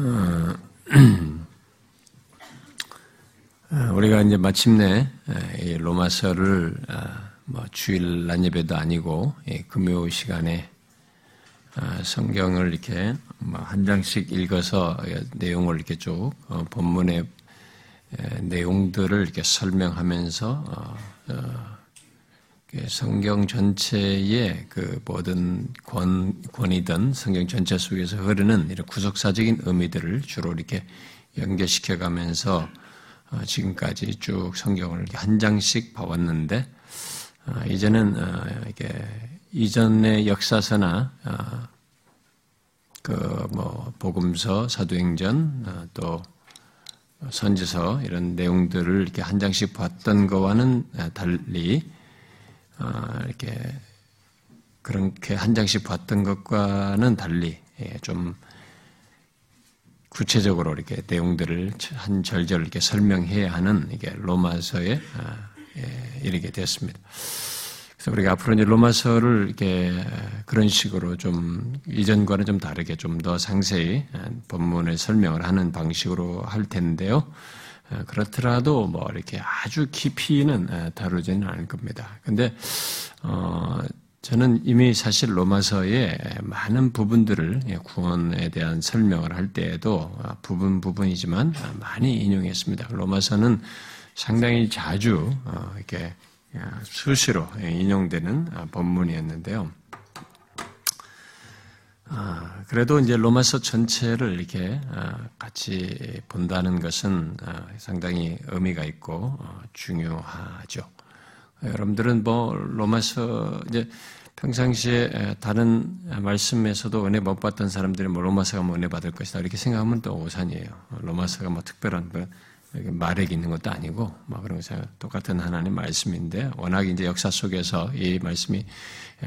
어, 어, 우리가 이제 마침내 로마서를 뭐 주일 난 예배도 아니고 금요 시간에 성경을 이렇게 뭐한 장씩 읽어서 내용을 이렇게 쭉 본문의 내용들을 이렇게 설명하면서 그 성경 전체의 그 모든 권, 권이든 성경 전체 속에서 흐르는 이런 구속사적인 의미들을 주로 이렇게 연결시켜 가면서 어, 지금까지 쭉 성경을 한 장씩 봐왔는데, 어, 이제는, 어, 이게 이전의 역사서나, 그, 뭐, 복음서, 사도행전, 또 선지서, 이런 내용들을 이렇게 한 장씩 봤던 거와는 달리, 어, 이렇게 그렇게 한 장씩 봤던 것과는 달리 예, 좀 구체적으로 이렇게 내용들을 한 절절 이렇게 설명해야 하는 이게 로마서에 아, 예, 이르게 되었습니다. 그래서 우리가 앞으로 이제 로마서를 이렇게 그런 식으로 좀 이전과는 좀 다르게 좀 더 상세히 본문을 설명을 하는 방식으로 할 텐데요. 어, 그렇더라도 뭐 이렇게 아주 깊이는 다루지는 않을 겁니다. 근데 어 저는 이미 사실 로마서의 많은 부분들을 예, 구원에 대한 설명을 할 때에도 부분 부분이지만 많이 인용했습니다. 로마서는 상당히 자주 어, 이렇게 수시로 인용되는 본문이었는데요. 아, 그래도 이제 로마서 전체를 이렇게 아, 같이 본다는 것은 아, 상당히 의미가 있고 어, 중요하죠. 여러분들은 뭐 로마서 이제 평상시에 다른 말씀에서도 은혜 못 받던 사람들이 뭐 로마서가 뭐 은혜 받을 것이다 이렇게 생각하면 또 오산이에요. 로마서가 뭐 특별한 뭐 말액이 있는 것도 아니고 뭐 그런 것이 똑같은 하나님 말씀인데 워낙 이제 역사 속에서 이 말씀이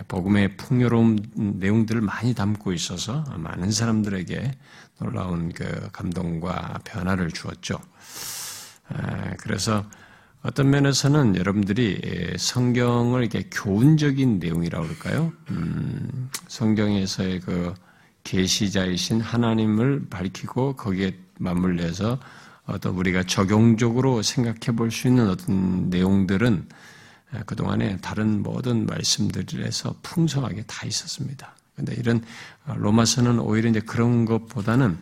복음의 풍요로운 내용들을 많이 담고 있어서 많은 사람들에게 놀라운 그 감동과 변화를 주었죠. 그래서 어떤 면에서는 여러분들이 성경을 이렇게 교훈적인 내용이라고 그럴까요? 음, 성경에서의 그 계시자이신 하나님을 밝히고 거기에 맞물려서 어떤 우리가 적용적으로 생각해 볼 수 있는 어떤 내용들은 그동안에 다른 모든 말씀들에서 풍성하게 다 있었습니다. 근데 이런 로마서는 오히려 이제 그런 것보다는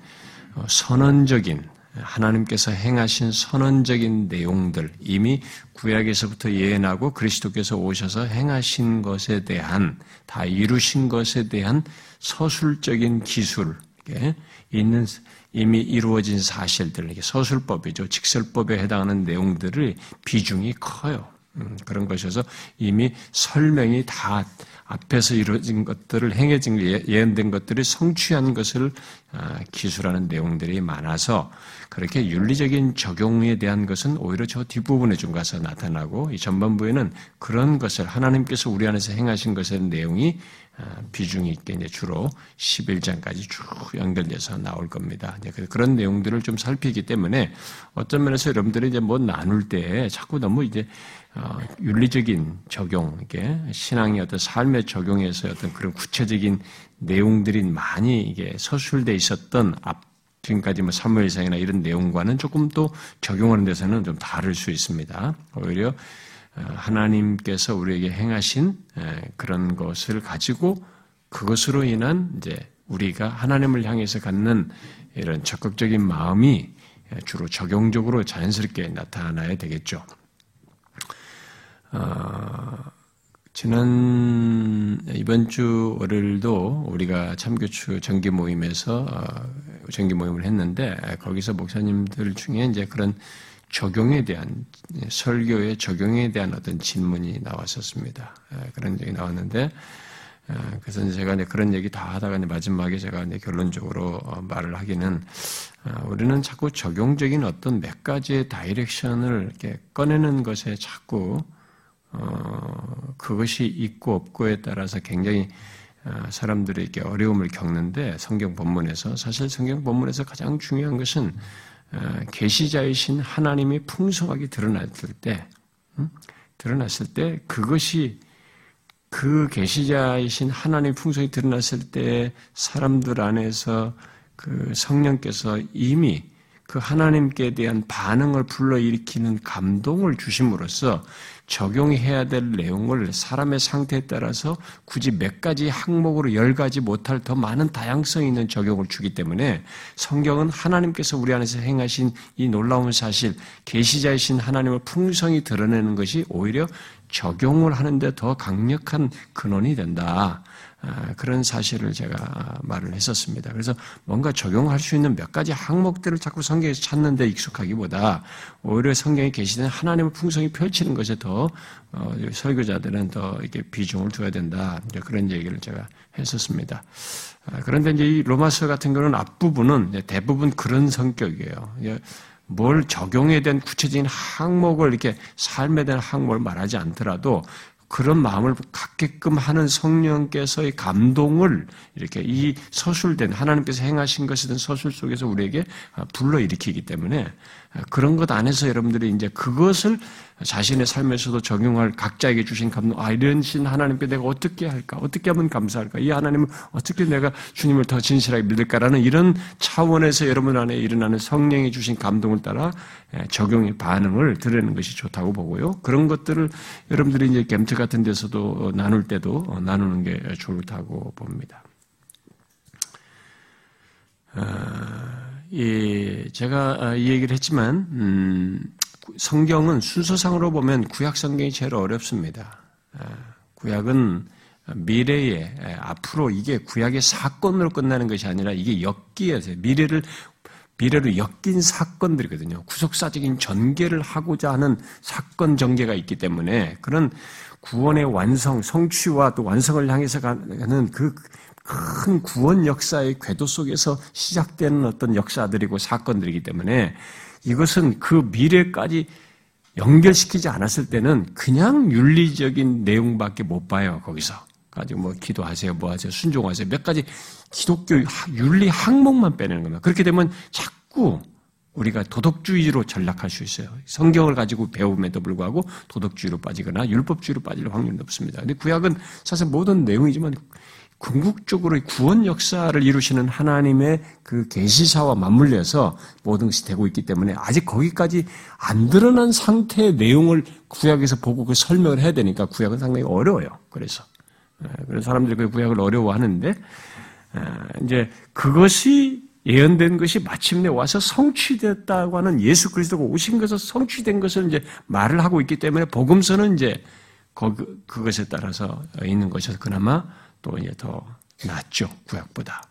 어, 선언적인 하나님께서 행하신 선언적인 내용들, 이미 구약에서부터 예언하고 그리스도께서 오셔서 행하신 것에 대한, 다 이루신 것에 대한 서술적인 기술, 있는 이미 이루어진 사실들, 서술법이죠. 직설법에 해당하는 내용들을 비중이 커요. 음, 그런 것이어서 이미 설명이 다 앞에서 이루어진 것들을 행해진 예, 예언된 것들이 성취한 것을 아, 기술하는 내용들이 많아서 그렇게 윤리적인 적용에 대한 것은 오히려 저 뒷부분에 좀 가서 나타나고 이 전반부에는 그런 것을 하나님께서 우리 안에서 행하신 것의 내용이 아, 비중이 있게 이제 주로 11장까지 쭉 연결돼서 나올 겁니다. 그런 내용들을 좀 살피기 때문에 어떤 면에서 여러분들이 이제 뭐 나눌 때 자꾸 너무 이제 어, 윤리적인 적용, 이게 신앙의 어떤 삶의 적용에서 어떤 그런 구체적인 내용들이 많이 이게 서술돼 있었던 앞 지금까지 뭐 사무엘상이나 이런 내용과는 조금 또 적용하는 데서는 좀 다를 수 있습니다. 오히려 어, 하나님께서 우리에게 행하신 그런 것을 가지고 그것으로 인한 이제 우리가 하나님을 향해서 갖는 이런 적극적인 마음이 주로 적용적으로 자연스럽게 나타나야 되겠죠. 어, 지난 이번 주 월요일도 우리가 참교추 정기 모임에서 어, 정기 모임을 했는데 거기서 목사님들 중에 이제 그런 적용에 대한 설교의 적용에 대한 어떤 질문이 나왔었습니다. 그런 얘기 나왔는데 그래서 제가 이제 그런 얘기 다 하다가 마지막에 제가 이제 결론적으로 어, 말을 하기는 어, 우리는 자꾸 적용적인 어떤 몇 가지의 다이렉션을 이렇게 꺼내는 것에 자꾸 어, 그것이 있고 없고에 따라서 굉장히 사람들이 이렇게 어려움을 겪는데 성경 본문에서 사실 성경 본문에서 가장 중요한 것은 어, 계시자이신 하나님이 풍성하게 드러났을 때, 드러났을 때 그것이 그 계시자이신 하나님 풍성이 드러났을 때 사람들 안에서 그 성령께서 이미 그 하나님께 대한 반응을 불러일으키는 감동을 주심으로써 적용해야 될 내용을 사람의 상태에 따라서 굳이 몇 가지 항목으로 열 가지 못할 더 많은 다양성 있는 적용을 주기 때문에 성경은 하나님께서 우리 안에서 행하신 이 놀라운 사실, 계시자이신 하나님을 풍성히 드러내는 것이 오히려 적용을 하는데 더 강력한 근원이 된다. 아, 그런 사실을 제가 말을 했었습니다. 그래서 뭔가 적용할 수 있는 몇 가지 항목들을 자꾸 성경에서 찾는데 익숙하기보다 오히려 성경에 계시된 하나님의 풍성이 펼치는 것에 더 어, 설교자들은 더 이렇게 비중을 둬야 된다. 그런 얘기를 제가 했었습니다. 아, 그런데 이제 이 로마서 같은 경우는 앞부분은 대부분 그런 성격이에요. 뭘 적용에 대한 구체적인 항목을 이렇게 삶에 대한 항목을 말하지 않더라도 그런 마음을 갖게끔 하는 성령께서의 감동을 이렇게 이 서술된 하나님께서 행하신 것이든 서술 속에서 우리에게 불러일으키기 때문에 그런 것 안에서 여러분들이 이제 그것을 자신의 삶에서도 적용할 각자에게 주신 감동, 아, 이런 신 하나님께 내가 어떻게 할까? 어떻게 하면 감사할까? 이 하나님은 어떻게 내가 주님을 더 진실하게 믿을까라는 이런 차원에서 여러분 안에 일어나는 성령이 주신 감동을 따라 예, 적용의 반응을 드리는 것이 좋다고 보고요. 그런 것들을 여러분들이 이제 gem트 같은 데서도 나눌 때도 나누는 게 좋다고 봅니다. 아, 예, 제가 아, 이 얘기를 했지만, 음, 성경은 순서상으로 보면 구약 성경이 제일 어렵습니다. 아, 구약은 미래에 앞으로 이게 구약의 사건으로 끝나는 것이 아니라 이게 엮기에서 미래를 미래로 엮인 사건들이거든요. 구속사적인 전개를 하고자 하는 사건 전개가 있기 때문에 그런 구원의 완성, 성취와 또 완성을 향해서 가는 그 큰 구원 역사의 궤도 속에서 시작되는 어떤 역사들이고 사건들이기 때문에 이것은 그 미래까지 연결시키지 않았을 때는 그냥 윤리적인 내용밖에 못 봐요, 거기서. 가지고 뭐 기도하세요, 뭐 하세요, 순종하세요. 몇 가지 기독교 윤리 항목만 빼내는 겁니다. 그렇게 되면 자꾸 우리가 도덕주의로 전락할 수 있어요. 성경을 가지고 배움에도 불구하고 도덕주의로 빠지거나 율법주의로 빠질 확률이 높습니다. 근데 구약은 사실 모든 내용이지만 궁극적으로 구원 역사를 이루시는 하나님의 그 계시사와 맞물려서 모든 것이 되고 있기 때문에 아직 거기까지 안 드러난 상태의 내용을 구약에서 보고 그 설명을 해야 되니까 구약은 상당히 어려워요. 그래서 예, 그래서 사람들이 그 구약을 어려워하는데 예, 이제 그것이 예언된 것이 마침내 와서 성취됐다고 하는 예수 그리스도가 오신 것에서 성취된 것을 이제 말을 하고 있기 때문에 복음서는 이제 그것에 따라서 있는 것이어서 그나마 또 이제 더 낫죠. 구약보다.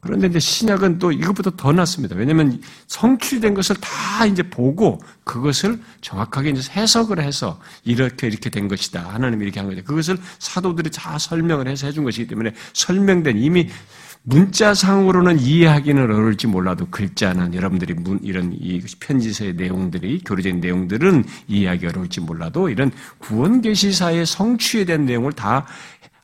그런데 이제 신약은 또 이것보다 더 낫습니다. 왜냐하면 성취된 것을 다 이제 보고 그것을 정확하게 이제 해석을 해서 이렇게 이렇게 된 것이다. 하나님이 이렇게 한 거죠. 그것을 사도들이 다 설명을 해서 해준 것이기 때문에 설명된 이미 문자상으로는 이해하기는 어려울지 몰라도 글자는 여러분들이 문, 이런 이 편지서의 내용들이 교류적인 내용들은 이해하기 어려울지 몰라도 이런 구원 계시사의 성취에 대한 내용을 다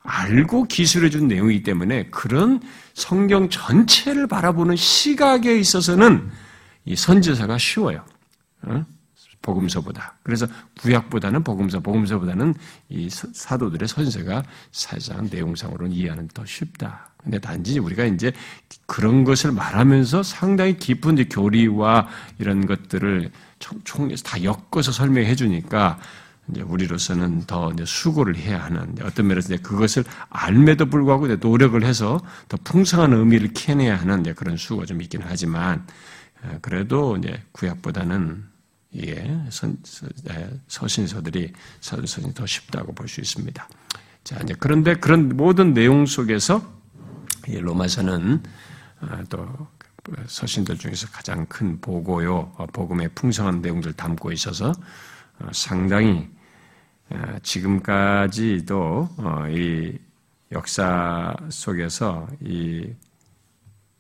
알고 기술해 준 내용이기 때문에 그런 성경 전체를 바라보는 시각에 있어서는 이 선지서가 쉬워요. 어? 복음서보다. 그래서 구약보다는 복음서, 복음서보다는 이 사도들의 선서가 사실상 내용상으로는 이해하는 더 쉽다. 근데 단지 우리가 이제 그런 것을 말하면서 상당히 깊은 교리와 이런 것들을 총에서 다 엮어서 설명해 주니까 이제 우리로서는 더 이제 수고를 해야 하는 어떤 면에서 이제 그것을 알매도 불구하고 노력을 해서 더 풍성한 의미를 캐내야 하는 그런 수고가 좀 있기는 하지만 어, 그래도 이제 구약보다는 예, 선, 서신서들이 서신이 더 쉽다고 볼 수 있습니다. 자, 이제 그런데 그런 모든 내용 속에서 이 로마서는 어, 또 서신들 중에서 가장 큰 보고요, 어, 복음의 풍성한 내용들 담고 있어서 상당히 어, 지금까지도 어, 이 역사 속에서 이,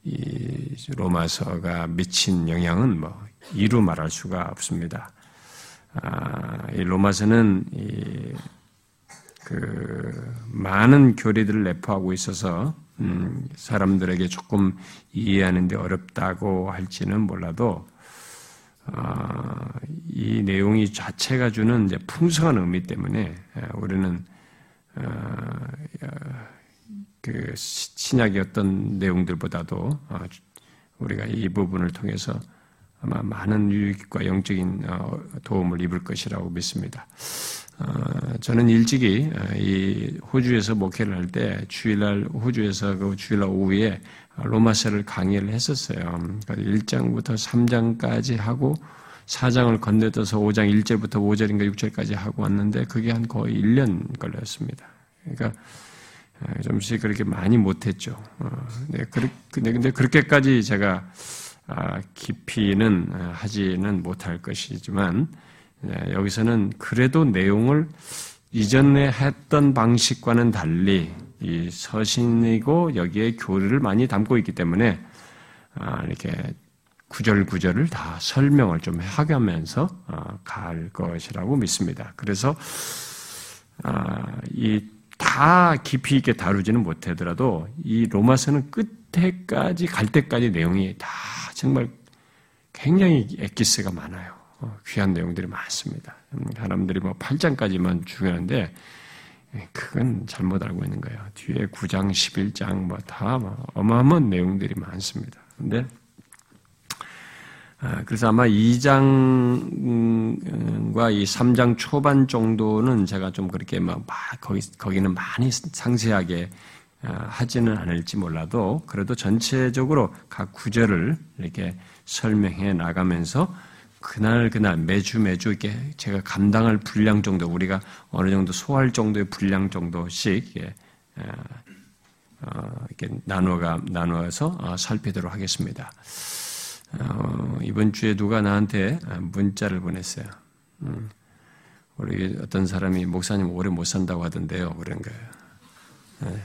이 로마서가 미친 영향은 뭐 이루 말할 수가 없습니다. 아, 이 로마서는 이, 그 많은 교리들을 내포하고 있어서 음, 사람들에게 조금 이해하는데 어렵다고 할지는 몰라도 어, 이 내용이 자체가 주는 풍성한 의미 때문에 우리는 어, 그 신약의 어떤 내용들보다도 어, 우리가 이 부분을 통해서 아마 많은 유익과 영적인 어, 도움을 입을 것이라고 믿습니다. 어, 저는 일찍이 이 호주에서 목회를 할 때 주일날 호주에서 그 주일날 오후에 로마서를 강의를 했었어요. 1장부터 그러니까 3장까지 하고 4장을 건너뛰어서 5장 1절부터 5절인가 6절까지 하고 왔는데 그게 한 거의 1년 걸렸습니다. 그러니까 좀씩 그렇게 많이 못했죠. 어, 네, 근데 그렇게까지 제가 아, 깊이는 아, 하지는 못할 것이지만 네, 여기서는 그래도 내용을 이전에 했던 방식과는 달리 이 서신이고 여기에 교리를 많이 담고 있기 때문에 아, 이렇게 구절 구절을 다 설명을 좀 하면서 어, 갈 것이라고 믿습니다. 그래서 이 다 깊이 있게 다루지는 못하더라도 이 로마서는 끝에까지 갈 때까지 내용이 다 정말 굉장히 엑기스가 많아요. 어, 귀한 내용들이 많습니다. 음, 사람들이 뭐 8장까지만 중요한데 예, 그건 잘못 알고 있는 거예요. 뒤에 9장, 11장 뭐다 뭐 어마어마한 내용들이 많습니다. 근데 아, 그래서 아마 2장과 이 3장 초반 정도는 제가 좀 그렇게 막 거기 거기는 많이 상세하게 아, 하지는 않을지 몰라도 그래도 전체적으로 각 구절을 이렇게 설명해 나가면서 그날 그날 매주 매주 이렇게 제가 감당할 분량 정도 우리가 어느 정도 소화할 정도의 분량 정도씩 이렇게, 어, 이렇게 나누어가 나누어서 어, 살피도록 하겠습니다. 어, 이번 주에 누가 나한테 문자를 보냈어요. 음, 우리 어떤 사람이 목사님 오래 못 산다고 하던데요. 그런 거예요. 네.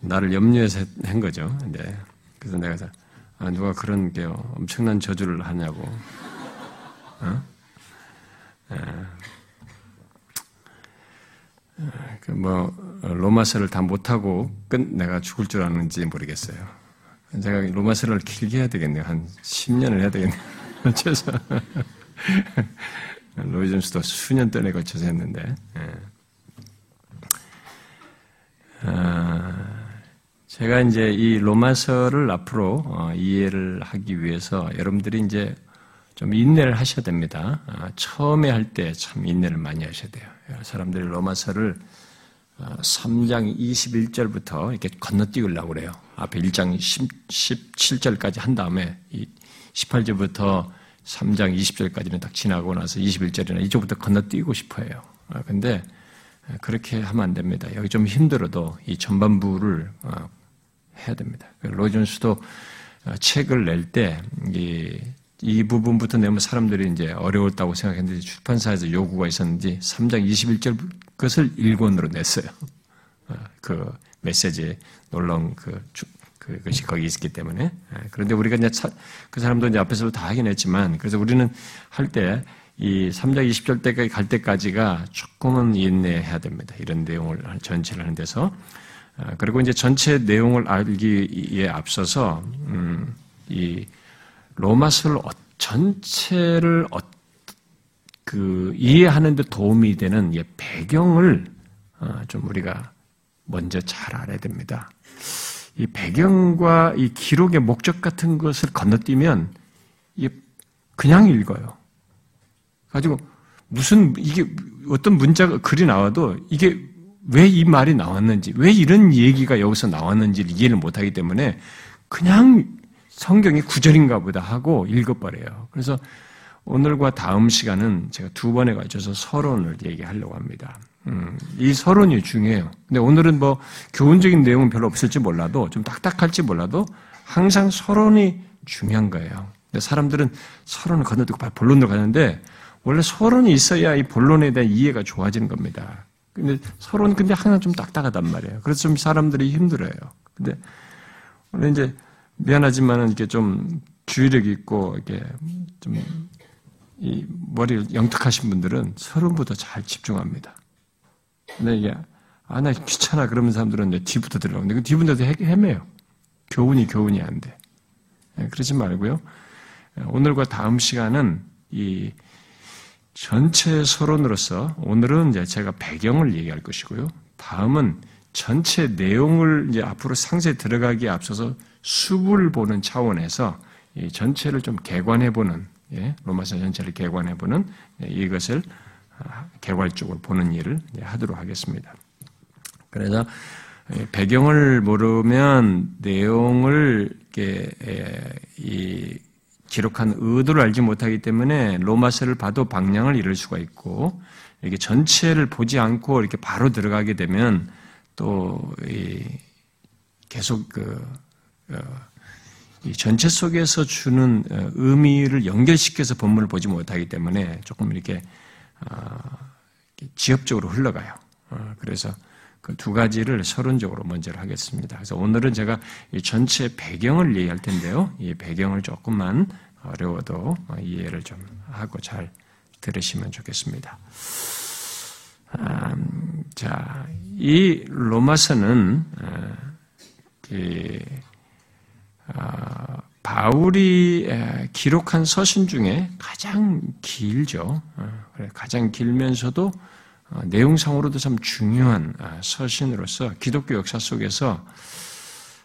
나를 염려해서 한 거죠. 네. 그래서 내가 아, 누가 그런 게 엄청난 저주를 하냐고. 어? 그 뭐 로마서를 다 못하고 끝 내가 죽을 줄 아는지 모르겠어요. 제가 로마서를 길게 해야 되겠네요. 한 10년을 해야 되겠네요. 최소 로이존스도 수년 동안에 걸쳐서 했는데. 예. 아, 제가 이제 이 로마서를 앞으로 어, 이해를 하기 위해서 여러분들이 이제 좀 인내를 하셔야 됩니다. 아, 처음에 할 때 참 인내를 많이 하셔야 돼요. 사람들이 로마서를 3장 어, 21절부터 이렇게 건너뛰으려고 그래요. 앞에 1장 17절까지 한 다음에 18절부터 3장 20절까지는 딱 지나고 나서 21절이나 이쪽부터 건너뛰고 싶어 해요. 아, 근데 그렇게 하면 안 됩니다. 여기 좀 힘들어도 이 전반부를 어, 해야 됩니다. 그 로이존스도 어, 책을 낼 때 이, 이 부분부터 내면 사람들이 이제 어려웠다고 생각했는데 출판사에서 요구가 있었는지 3장 21절 것을 1권으로 냈어요. 어, 그 메시지 놀라운 그 그것이 거기 있기 때문에 그런데 우리가 이제 그 사람도 이제 앞에서 다 하긴 했지만 그래서 우리는 할 때 이 3장 20절 때까지 갈 때까지가 조금은 인내해야 됩니다. 이런 내용을 전체를 하는 데서. 아, 그리고 이제 전체 내용을 알기에 앞서서, 음, 이 로마서를 어, 전체를 어, 그 이해하는 데 도움이 되는 배경을 어, 좀 우리가 먼저 잘 알아야 됩니다. 이 배경과 이 기록의 목적 같은 것을 건너뛰면 그냥 읽어요. 가지고 무슨 이게 어떤 문자가 글이 나와도 이게 왜 이 말이 나왔는지, 왜 이런 얘기가 여기서 나왔는지를 이해를 못하기 때문에 그냥 성경이 구절인가 보다 하고 읽어버려요. 그래서 오늘과 다음 시간은 제가 두 번에 걸쳐서 서론을 얘기하려고 합니다. 음, 이 서론이 중요해요. 근데 오늘은 뭐 교훈적인 내용은 별로 없을지 몰라도 좀 딱딱할지 몰라도 항상 서론이 중요한 거예요. 근데 사람들은 서론을 건너뛰고 본론으로 가는데 원래 서론이 있어야 이 본론에 대한 이해가 좋아지는 겁니다. 근데 서론 근데 항상 좀 딱딱하단 말이에요. 그래서 좀 사람들이 힘들어요. 근데 원래 이제 미안하지만은 이렇게 좀 주의력 있고 이렇게 좀 이 머리를 영특하신 분들은 서론보다 잘 집중합니다. 근데 이게 아나 귀찮아 그러는 사람들은 내 뒤부터 들어가는데 그 뒤부터 헤매요. 교훈이 교훈이 안 돼. 네, 그러지 말고요. 오늘과 다음 시간은 이 전체 서론으로서 오늘은 이제 제가 배경을 얘기할 것이고요. 다음은 전체 내용을 이제 앞으로 상세히 들어가기에 앞서서 수부를 보는 차원에서 전체를 좀 개관해보는 예, 로마서 전체를 개관해보는 예, 이것을 아, 개괄적으로 보는 일을 하도록 하겠습니다. 그래서 예, 배경을 모르면 내용을 이 기록한 의도를 알지 못하기 때문에 로마서를 봐도 방향을 잃을 수가 있고 이렇게 전체를 보지 않고 이렇게 바로 들어가게 되면 또 계속 그 어, 전체 속에서 주는 어, 의미를 연결시켜서 본문을 보지 못하기 때문에 조금 이렇게 어, 지엽적으로 흘러가요. 그래서 그 두 가지를 서론적으로 먼저 하겠습니다. 그래서 오늘은 제가 전체 배경을 얘기할 텐데요. 이 배경을 조금만 어려워도 이해를 좀 하고 잘 들으시면 좋겠습니다. 음, 자, 이 로마서는 그 아, 바울이 기록한 서신 중에 가장 길죠. 어, 가장 길면서도 어, 내용상으로도 참 중요한 아, 서신으로서 기독교 역사 속에서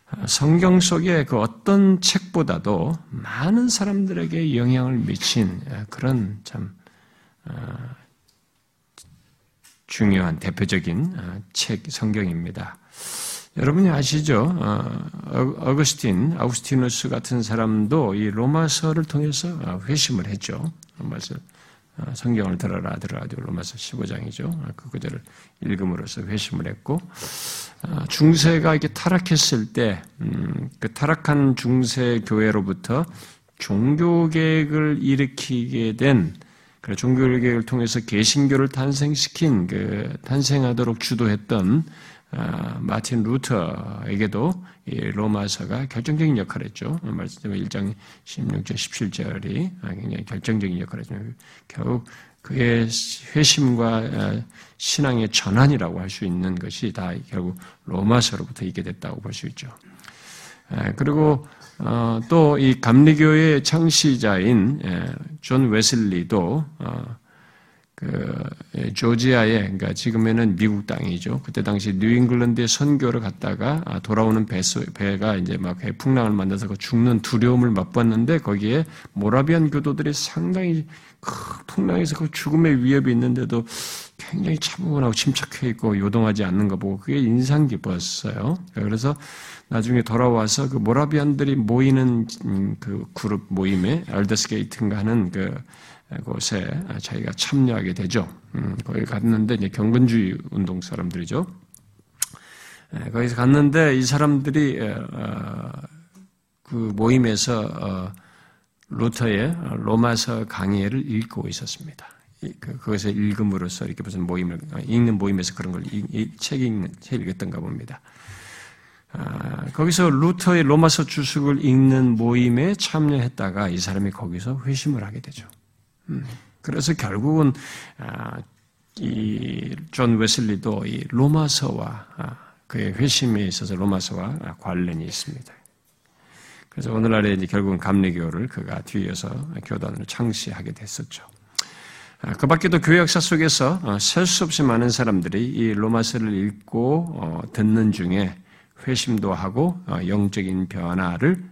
아, 성경 속의 그 어떤 책보다도 많은 사람들에게 영향을 미친 그런 참 중요한 대표적인 책 성경입니다. 여러분이 아시죠? 어, 어거스틴, 아우스티누스 같은 사람도 이 로마서를 통해서 어, 회심을 했죠. 로마서 어, 성경을 들어라 들어라 로마서 15장이죠. 그 구절을 읽음으로써 회심을 했고 중세가 이렇게 타락했을 때그 음, 타락한 중세 교회로부터 종교 계획을 일으키게 된 종교 계획을 통해서 개신교를 탄생시킨 그 탄생하도록 주도했던 아, 마틴 루터에게도 로마서가 결정적인 역할을 했죠. 말씀 1장 16절, 17절이 굉장히 결정적인 역할을 했죠. 결국 그의 회심과 아, 신앙의 전환이라고 할 수 있는 것이 다 결국 로마서로부터 있게 됐다고 볼 수 있죠. 아, 그리고 어, 또이 감리교의 창시자인 존 웨슬리도 어, 그 예, 조지아에 그러니까 지금에는 미국 땅이죠. 그때 당시 뉴잉글랜드에 선교를 갔다가 아, 돌아오는 배수, 배가 이제 막 풍랑을 만나서 그 죽는 두려움을 맛봤는데 거기에 모라비안 교도들이 상당히 큰 풍랑에서 그 죽음의 위협이 있는데도 굉장히 차분하고 침착해 있고 요동하지 않는 거 보고 그게 인상 깊었어요. 그래서 나중에 돌아와서 그 모라비안들이 모이는 음, 그 그룹 모임에 알더스게이트인가 하는 그 곳에 자기가 참여하게 되죠. 음, 거기 갔는데 이제 경건주의 운동 사람들이죠. 거기서 갔는데 이 사람들이 어, 그 모임에서 어, 루터의 로마서 강의를 읽고 있었습니다. 그, 그것을 읽음으로써 이렇게 무슨 모임을 읽는 모임에서 그런 걸책 읽는 책 읽었던가 봅니다. 아, 거기서 루터의 로마서 주석을 읽는 모임에 참여했다가 이 사람이 거기서 회심을 하게 되죠. 음. 그래서 결국은 아, 이존 웨슬리도 이 로마서와 아, 그의 회심에 있어서 로마서와 관련이 있습니다. 그래서 오늘날에 이제 결국은 감리교를 그가 뒤에서 교단을 창시하게 됐었죠. 아, 그 밖에도 교회 역사 속에서 어, 셀수 없이 많은 사람들이 이 로마서를 읽고 어, 듣는 중에 회심도 하고 어, 영적인 변화를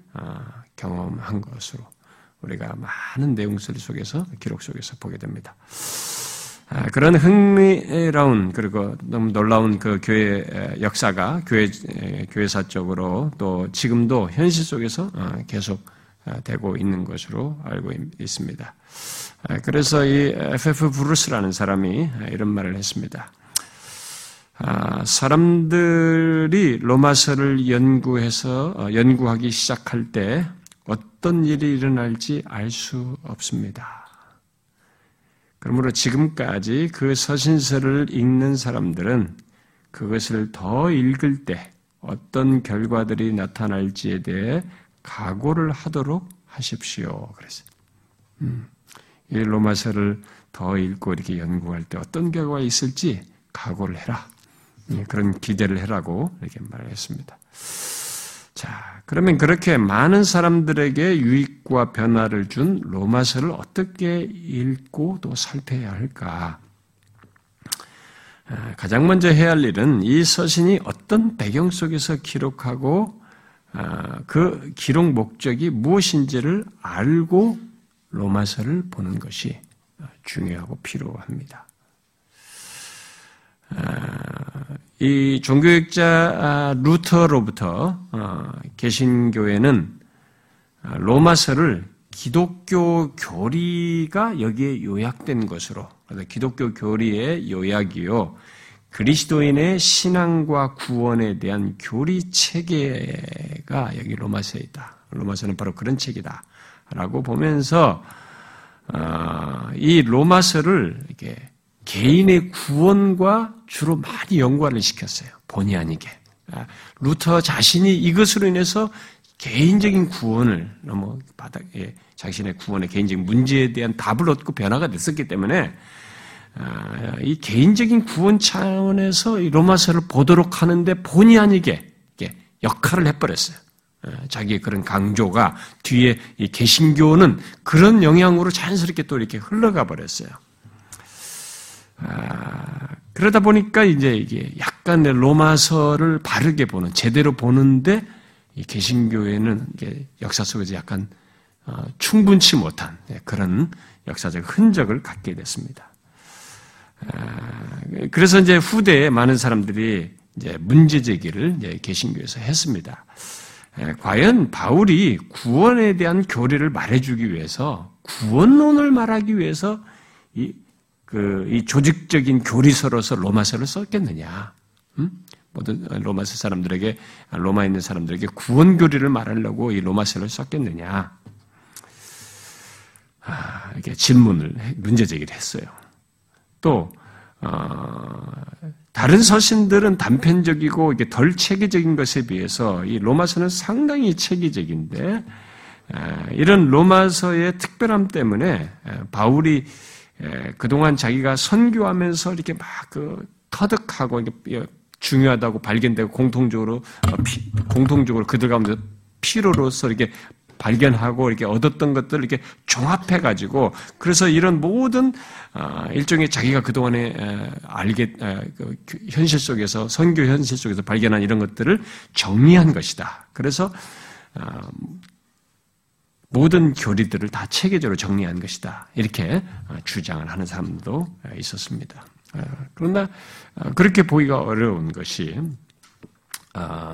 경험한 것으로 우리가 많은 내용들 속에서 기록 속에서 보게 됩니다. 아, 그런 흥미로운 그리고 너무 놀라운 그 교회 역사가 교회 교회사적으로 또 지금도 현실 속에서 어, 계속 어, 되고 있는 것으로 알고 있습니다. 아, 그래서 이 FF 브루스라는 사람이 이런 말을 했습니다. 아, 사람들이 로마서를 연구해서 어, 연구하기 시작할 때 어떤 일이 일어날지 알 수 없습니다. 그러므로 지금까지 그 서신서를 읽는 사람들은 그것을 더 읽을 때 어떤 결과들이 나타날지에 대해 각오를 하도록 하십시오. 그랬어요. 음, 이 로마서를 더 읽고 이렇게 연구할 때 어떤 결과가 있을지 각오를 해라. 예, 그런 기대를 해라고 이렇게 말했습니다. 자, 그러면 그렇게 많은 사람들에게 유익과 변화를 준 로마서를 어떻게 읽고 또 살펴야 할까? 아, 가장 먼저 해야 할 일은 이 서신이 어떤 배경 속에서 기록하고 아, 그 기록 목적이 무엇인지를 알고 로마서를 보는 것이 중요하고 필요합니다. 이 종교학자 루터로부터 어, 개신교회는 로마서를 기독교 교리가 여기에 요약된 것으로 기독교 교리의 요약이요 그리스도인의 신앙과 구원에 대한 교리 체계가 여기 로마서에 있다. 로마서는 바로 그런 책이다라고 보면서 어, 이 로마서를 이렇게 개인의 구원과 주로 많이 연관을 시켰어요. 본의 아니게. 아, 루터 자신이 이것으로 인해서 개인적인 구원을 너무 바닥에 자신의 구원의 개인적인 문제에 대한 답을 얻고 변화가 됐었기 때문에 아, 이 개인적인 구원 차원에서 이 로마서를 보도록 하는데 본의 아니게 역할을 해버렸어요. 아, 자기의 그런 강조가 뒤에 이 개신교는 그런 영향으로 자연스럽게 또 이렇게 흘러가 버렸어요. 아, 그러다 보니까 이제 이게 약간 로마서를 바르게 보는, 제대로 보는데 이 개신교회는 이게 역사 속에서 약간 어, 충분치 못한 네, 그런 역사적 흔적을 갖게 됐습니다. 아, 그래서 이제 후대에 많은 사람들이 이제 문제 제기를 이제 개신교에서 했습니다. 과연 바울이 구원에 대한 교리를 말해주기 위해서 구원론을 말하기 위해서 이, 그, 이 조직적인 교리서로서 로마서를 썼겠느냐? 음? 모든 로마서 사람들에게 로마에 있는 사람들에게 구원 교리를 말하려고 이 로마서를 썼겠느냐? 아, 이게 질문을 문제 제기를 했어요. 또 어, 다른 서신들은 단편적이고 이게 덜 체계적인 것에 비해서 이 로마서는 상당히 체계적인데 아, 이런 로마서의 특별함 때문에 아, 바울이 그동안 자기가 선교하면서 이렇게 막 그 터득하고 중요하다고 발견되고 공통적으로 어, 공통적으로 그들 가운데 필요로서 이렇게 발견하고 이렇게 얻었던 것들을 이렇게 종합해 가지고 그래서 이런 모든 어, 일종의 자기가 그 동안에 알게 그 현실 속에서 선교 현실 속에서 발견한 이런 것들을 정리한 것이다. 그래서 어, 모든 교리들을 다 체계적으로 정리한 것이다. 이렇게 어, 주장을 하는 사람도 있었습니다. 그러나 그렇게 보기가 어려운 것이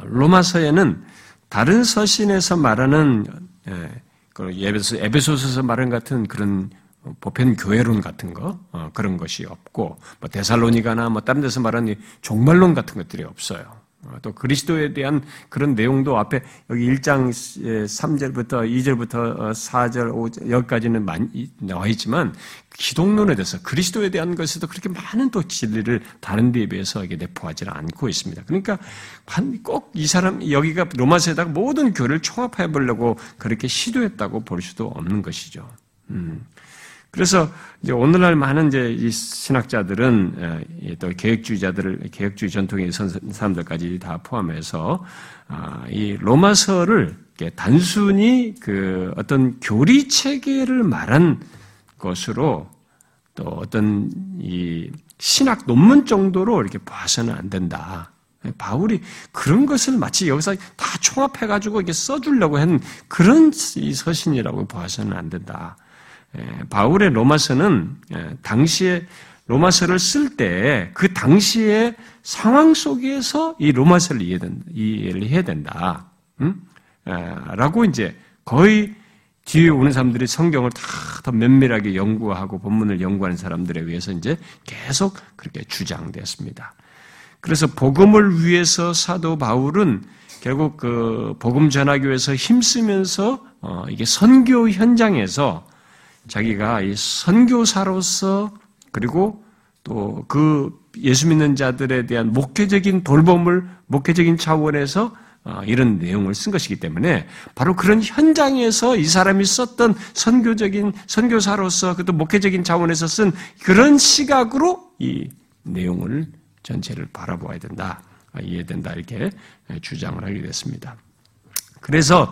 로마서에는 다른 서신에서 말하는 예, 에베소, 에베소서에서 말한 같은 그런 보편 교회론 같은 거 어, 그런 것이 없고 뭐 데살로니가나 뭐 다른 데서 말하는 종말론 같은 것들이 없어요. 어, 또 그리스도에 대한 그런 내용도 앞에 여기 1장 3절부터 2절부터 4절, 5절, 여기까지는 많이 나와 있지만 기독론에 대해서 그리스도에 대한 것에도 그렇게 많은 또 진리를 다른 데에 비해서 이게 내포하지는 않고 있습니다. 그러니까 꼭 이 사람 여기가 로마서에다가 모든 교를 총합해 보려고 그렇게 시도했다고 볼 수도 없는 것이죠. 음. 그래서 이제 오늘날 많은 이제 이 신학자들은 또 계획주의자들을 계획주의 전통의 사람들까지 다 포함해서 아, 이 로마서를 단순히 그 어떤 교리 체계를 말한 것으로 또 어떤 이 신학 논문 정도로 이렇게 봐서는 안 된다. 바울이 그런 것을 마치 여기서 다 총합해가지고 이렇게 써주려고 한 그런 이 서신이라고 봐서는 안 된다. 바울의 로마서는 당시에 로마서를 쓸 때 그 당시의 상황 속에서 이 로마서를 이해를 해야 된다. 음? 라고 이제 거의 뒤에 오는 사람들이 성경을 다 더 면밀하게 연구하고 본문을 연구하는 사람들에 의해서 이제 계속 그렇게 주장되었습니다. 그래서 복음을 위해서 사도 바울은 결국 그 복음 전하기 위해서 힘쓰면서 어 이게 선교 현장에서 자기가 이 선교사로서 그리고 또 그 예수 믿는 자들에 대한 목회적인 돌봄을 목회적인 차원에서 어, 이런 내용을 쓴 것이기 때문에 바로 그런 현장에서 이 사람이 썼던 선교적인 선교사로서 그것도 목회적인 차원에서 쓴 그런 시각으로 이 내용을 전체를 바라보아야 된다, 이해된다 이렇게 주장을 하게 됐습니다. 그래서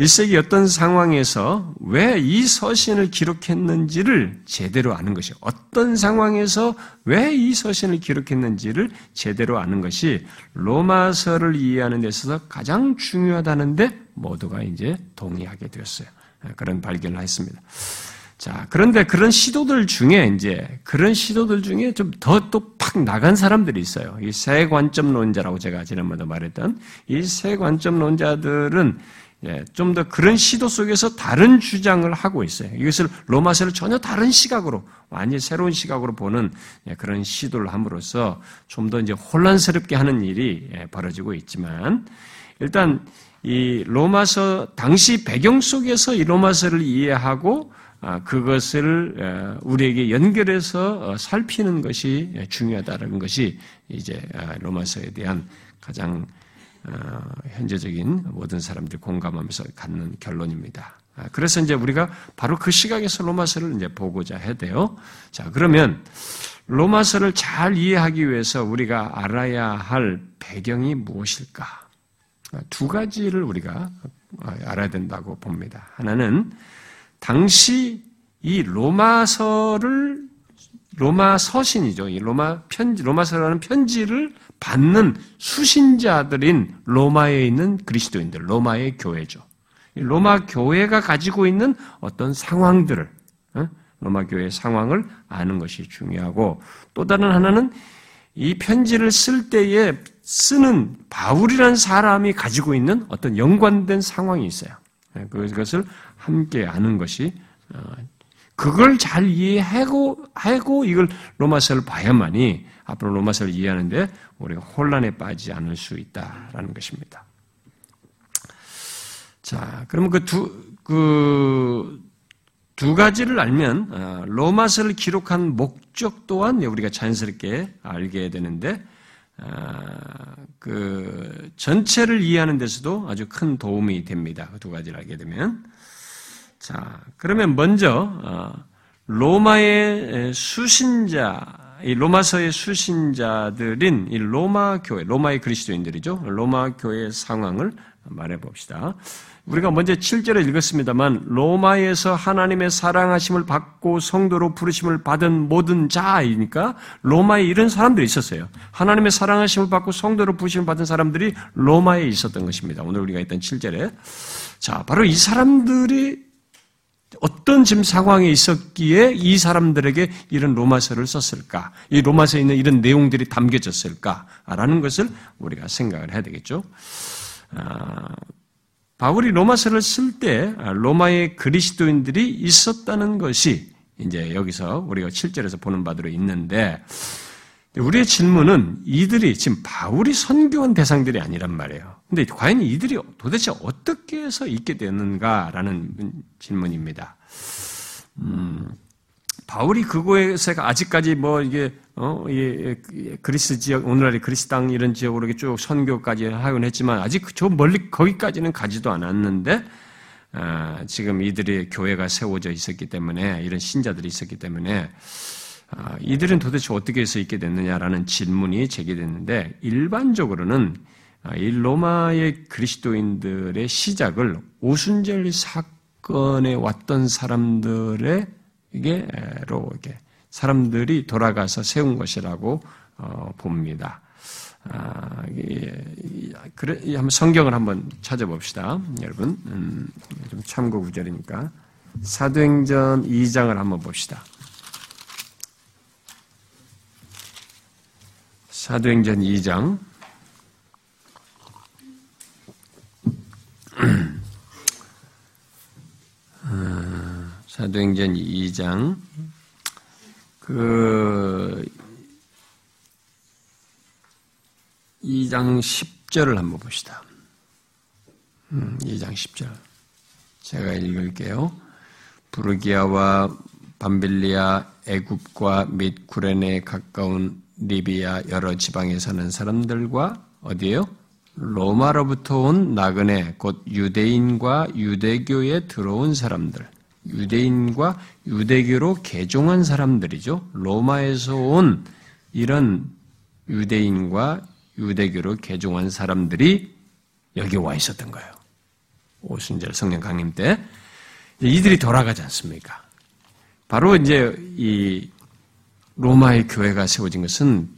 1세기 어떤 상황에서 왜 이 서신을 기록했는지를 제대로 아는 것이 어떤 상황에서 왜 이 서신을 기록했는지를 제대로 아는 것이 로마서를 이해하는 데 있어서 가장 중요하다는데 모두가 이제 동의하게 되었어요. 그런 발견을 했습니다. 자, 그런데 그런 시도들 중에 이제 그런 시도들 중에 좀 더 또 팍 나간 사람들이 있어요. 이 세 관점론자라고 제가 지난번에 말했던 이 세 관점론자들은 예, 좀 더 그런 시도 속에서 다른 주장을 하고 있어요. 이것을 로마서를 전혀 다른 시각으로, 완전히 새로운 시각으로 보는 예, 그런 시도를 함으로써 좀 더 이제 혼란스럽게 하는 일이 예, 벌어지고 있지만, 일단 이 로마서, 당시 배경 속에서 이 로마서를 이해하고, 아, 그것을 우리에게 연결해서 어, 살피는 것이 중요하다는 것이 이제 아, 로마서에 대한 가장 어, 현재적인 모든 사람들이 공감하면서 갖는 결론입니다. 아, 그래서 이제 우리가 바로 그 시각에서 로마서를 이제 보고자 해야 돼요. 자, 그러면 로마서를 잘 이해하기 위해서 우리가 알아야 할 배경이 무엇일까? 아, 두 가지를 우리가 알아야 된다고 봅니다. 하나는 당시 이 로마서를 로마 서신이죠. 이 로마 편지, 로마서라는 편지를 받는 수신자들인 로마에 있는 그리스도인들, 로마의 교회죠. 로마 교회가 가지고 있는 어떤 상황들을, 어? 로마 교회의 상황을 아는 것이 중요하고 또 다른 하나는 이 편지를 쓸 때에 쓰는 바울이라는 사람이 가지고 있는 어떤 연관된 상황이 있어요. 예, 그것을 함께 아는 것이 어, 그걸 잘 이해하고 하고 이걸 로마서를 봐야만이 앞으로 로마서를 이해하는데 우리가 혼란에 빠지지 않을 수 있다라는 것입니다. 자, 그러면 그 두, 그, 두 가지를 알면, 어, 로마서를 기록한 목적 또한 우리가 자연스럽게 알게 되는데, 어, 그, 전체를 이해하는 데서도 아주 큰 도움이 됩니다. 그 두 가지를 알게 되면. 자, 그러면 먼저 어, 로마의 수신자, 이 로마서의 수신자들인 이 로마 교회, 로마의 그리스도인들이죠. 로마 교회의 상황을 말해 봅시다. 우리가 먼저 7절에 읽었습니다만 로마에서 하나님의 사랑하심을 받고 성도로 부르심을 받은 모든 자이니까 로마에 이런 사람들이 있었어요. 하나님의 사랑하심을 받고 성도로 부르심을 받은 사람들이 로마에 있었던 것입니다. 오늘 우리가 있던 7절에 자, 바로 이 사람들이 어떤 지금 상황에 있었기에 이 사람들에게 이런 로마서를 썼을까? 이 로마서에 있는 이런 내용들이 담겨졌을까라는 것을 우리가 생각을 해야 되겠죠. 아, 바울이 로마서를 쓸 때 로마의 그리스도인들이 있었다는 것이 이제 여기서 우리가 7절에서 보는 바대로 있는데 우리의 질문은 이들이 지금 바울이 선교한 대상들이 아니란 말이에요. 근데 과연 이들이 도대체 어떻게 해서 있게 되는가라는 질문입니다. 음, 바울이 그곳에서 아직까지 뭐 이게 어, 이 그리스 지역 오늘날의 그리스 땅 이런 지역으로 쭉 선교까지 하곤 했지만 아직 저 멀리 거기까지는 가지도 않았는데 아, 지금 이들의 교회가 세워져 있었기 때문에 이런 신자들이 있었기 때문에 아, 이들은 도대체 어떻게 해서 있게 됐느냐라는 질문이 제기됐는데 일반적으로는 아, 이 로마의 그리스도인들의 시작을 오순절 사건에 왔던 사람들의 이게로 이게 사람들이 돌아가서 세운 것이라고 어, 봅니다. 아, 예, 그래, 한번 성경을 한번 찾아봅시다, 여러분. 음, 좀 참고 구절이니까 사도행전 2장을 한번 봅시다. 사도행전 2장 어, 사도행전 2장 그 2장 10절을 한번 봅시다. 2장 음, 10절. 제가 읽을게요. 부르기아와 밤빌리아, 애굽과 및 구레네 가까운 리비아 여러 지방에 사는 사람들과 어디에요? 로마로부터 온 나그네, 곧 유대인과 유대교에 들어온 사람들, 유대인과 유대교로 개종한 사람들이죠. 로마에서 온 이런 유대인과 유대교로 개종한 사람들이 여기 와 있었던 거예요. 오순절 성령 강림 때 이들이 돌아가지 않습니까? 바로 이제 이 로마의 교회가 세워진 것은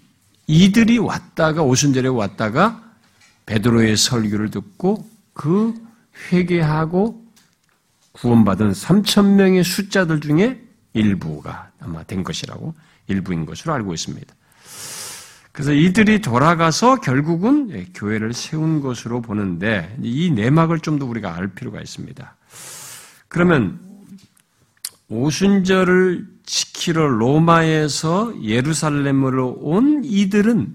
이들이 왔다가 오순절에 왔다가 베드로의 설교를 듣고 그 회개하고 구원받은 3천 명의 숫자들 중에 일부가 아마 된 것이라고 일부인 것으로 알고 있습니다. 그래서 이들이 돌아가서 결국은 예, 교회를 세운 것으로 보는데 이 내막을 좀 더 우리가 알 필요가 있습니다. 그러면 오순절을 지키러 로마에서 예루살렘으로 온 이들은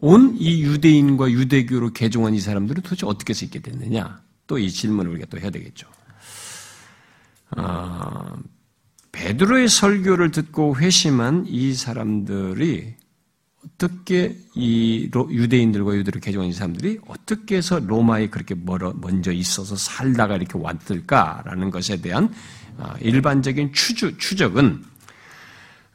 온 이 유대인과 유대교로 개종한 이 사람들은 도대체 어떻게 해서 있게 됐느냐? 또 이 질문을 우리가 또 해야 되겠죠. 어, 베드로의 설교를 듣고 회심한 이 사람들이 어떻게 이 유대인들과 유대를 개종한 이 사람들이 어떻게 해서 로마에 그렇게 먼저 있어서 살다가 이렇게 왔을까라는 것에 대한 어, 일반적인 추주, 추적은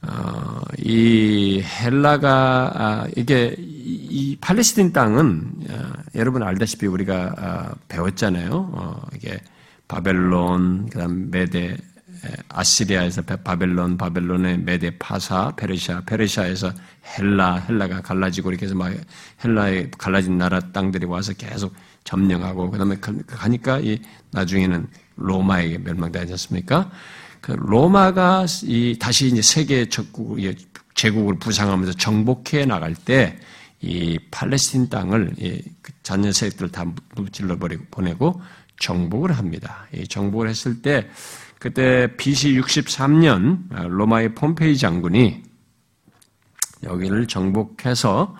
어, 이 헬라가 아, 이게 이 팔레스틴 땅은 어, 여러분 알다시피 우리가 배웠잖아요. 이게 바벨론, 그다음 메데, 아시리아에서 바벨론, 바벨론의 메데 파사, 페르시아, 페르시아에서 헬라, 헬라가 갈라지고 이렇게 해서 막 헬라에 갈라진 나라 땅들이 와서 계속 점령하고 그다음에 가니까 이 나중에는 로마에게 멸망되지 않습니까? 그 로마가 이 다시 이제 세계 적국 제국을 부상하면서 정복해 나갈 때 이 팔레스틴 땅을 그 자녀 세력들 다 무찔러 버리고 보내고 정복을 합니다. 이 정복을 했을 때 그때 BC 63년 로마의 폼페이 장군이 여기를 정복해서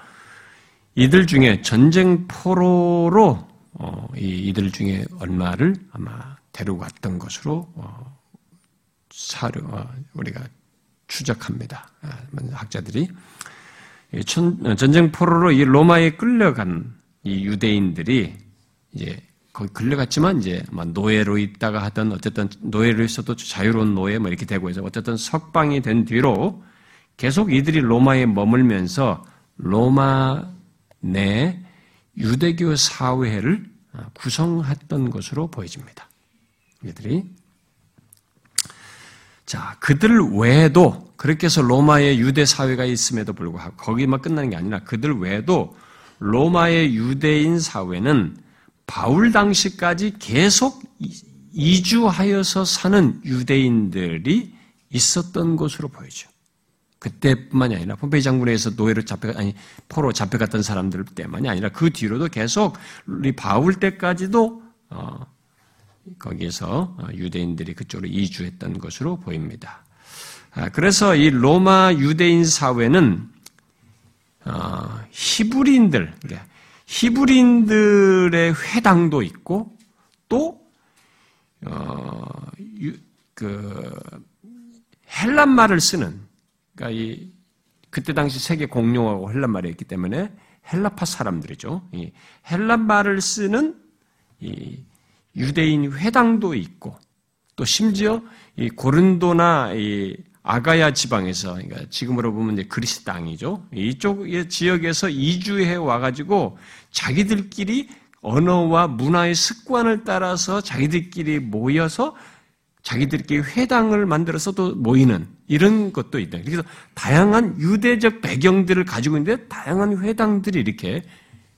이들 중에 전쟁 포로로 어, 이들 중에 얼마를 아마 데려갔던 것으로 어, 사료 어, 우리가 추적합니다. 아, 학자들이 전쟁 포로로 이 로마에 끌려간 이 유대인들이 이제 거기 끌려갔지만 이제 노예로 있다가 하던 어쨌든 노예로 있어도 자유로운 노예 뭐 이렇게 되고 해서 어쨌든 석방이 된 뒤로 계속 이들이 로마에 머물면서 로마 내 유대교 사회를 구성했던 것으로 보여집니다. 이들이 자 그들 외에도 그렇게 해서 로마의 유대 사회가 있음에도 불구하고 거기만 끝나는 게 아니라 그들 외에도 로마의 유대인 사회는 바울 당시까지 계속 이주하여서 사는 유대인들이 있었던 것으로 보이죠. 그때뿐만이 아니라 폼페이 장군에서 노예로 잡혀 아니 포로 잡혀갔던 사람들 때만이 아니라 그 뒤로도 계속 우리 바울 때까지도 어, 거기에서 어, 유대인들이 그쪽으로 이주했던 것으로 보입니다. 아, 그래서 이 로마 유대인 사회는 어, 히브리인들, 그러니까 히브리인들의 회당도 있고 또 어, 그 헬란 말을 쓰는 그러니까 이 그때 당시 세계 공용어고 헬란 말이었기 때문에 헬라파 사람들이죠. 이 헬란 말을 쓰는 이 유대인 회당도 있고 또 심지어 이 고른도나 이 아가야 지방에서 그러니까 지금으로 보면 이제 그리스 땅이죠. 이쪽 지역에서 이주해 와가지고 자기들끼리 언어와 문화의 습관을 따라서 자기들끼리 모여서 자기들끼리 회당을 만들어서 도 모이는 이런 것도 있다. 그래서 다양한 유대적 배경들을 가지고 있는데 다양한 회당들이 이렇게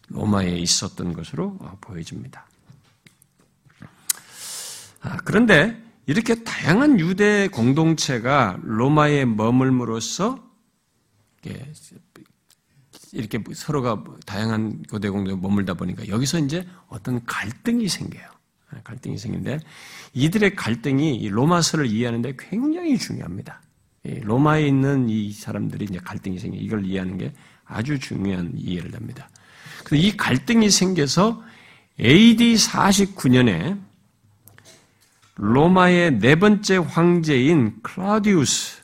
로마에 있었던 것으로 보여집니다. 아, 그런데 이렇게 다양한 유대 공동체가 로마에 머물므로써 이렇게 서로가 다양한 고대 공동체에 머물다 보니까 여기서 이제 어떤 갈등이 생겨요. 갈등이 생긴데 이들의 갈등이 로마서를 이해하는데 굉장히 중요합니다. 로마에 있는 이 사람들이 이제 갈등이 생겨 이걸 이해하는 게 아주 중요한 이해를 합니다. 이 갈등이 생겨서 AD 49년에 로마의 네 번째 황제인 클라우디우스,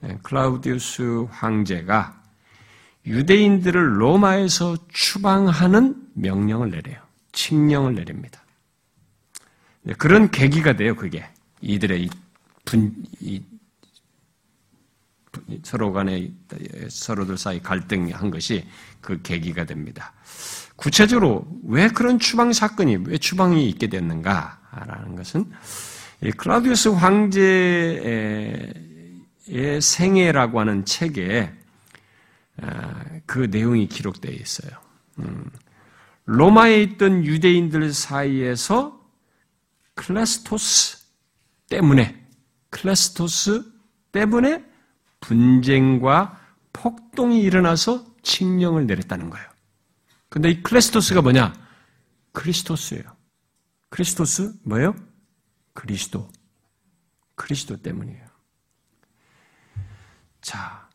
네, 클라우디우스 황제가 유대인들을 로마에서 추방하는 명령을 내려요. 칙령을 내립니다. 네, 그런 계기가 돼요, 그게. 이들의 이 분, 이 서로 간에 서로들 사이 갈등한 것이 그 계기가 됩니다. 구체적으로 왜 그런 추방 사건이 왜 추방이 있게 됐는가 라는 것은 클라우디우스 황제의 생애라고 하는 책에 아, 그 내용이 기록되어 있어요. 음, 로마에 있던 유대인들 사이에서 클레스토스 때문에 클레스토스 때문에 분쟁과 폭동이 일어나서 칙령을 내렸다는 거예요. 근데 이 클레스토스가 뭐냐? 크리스토스예요. 크리스토스 뭐예요? 그리스도. 그리스도 때문이에요. 자,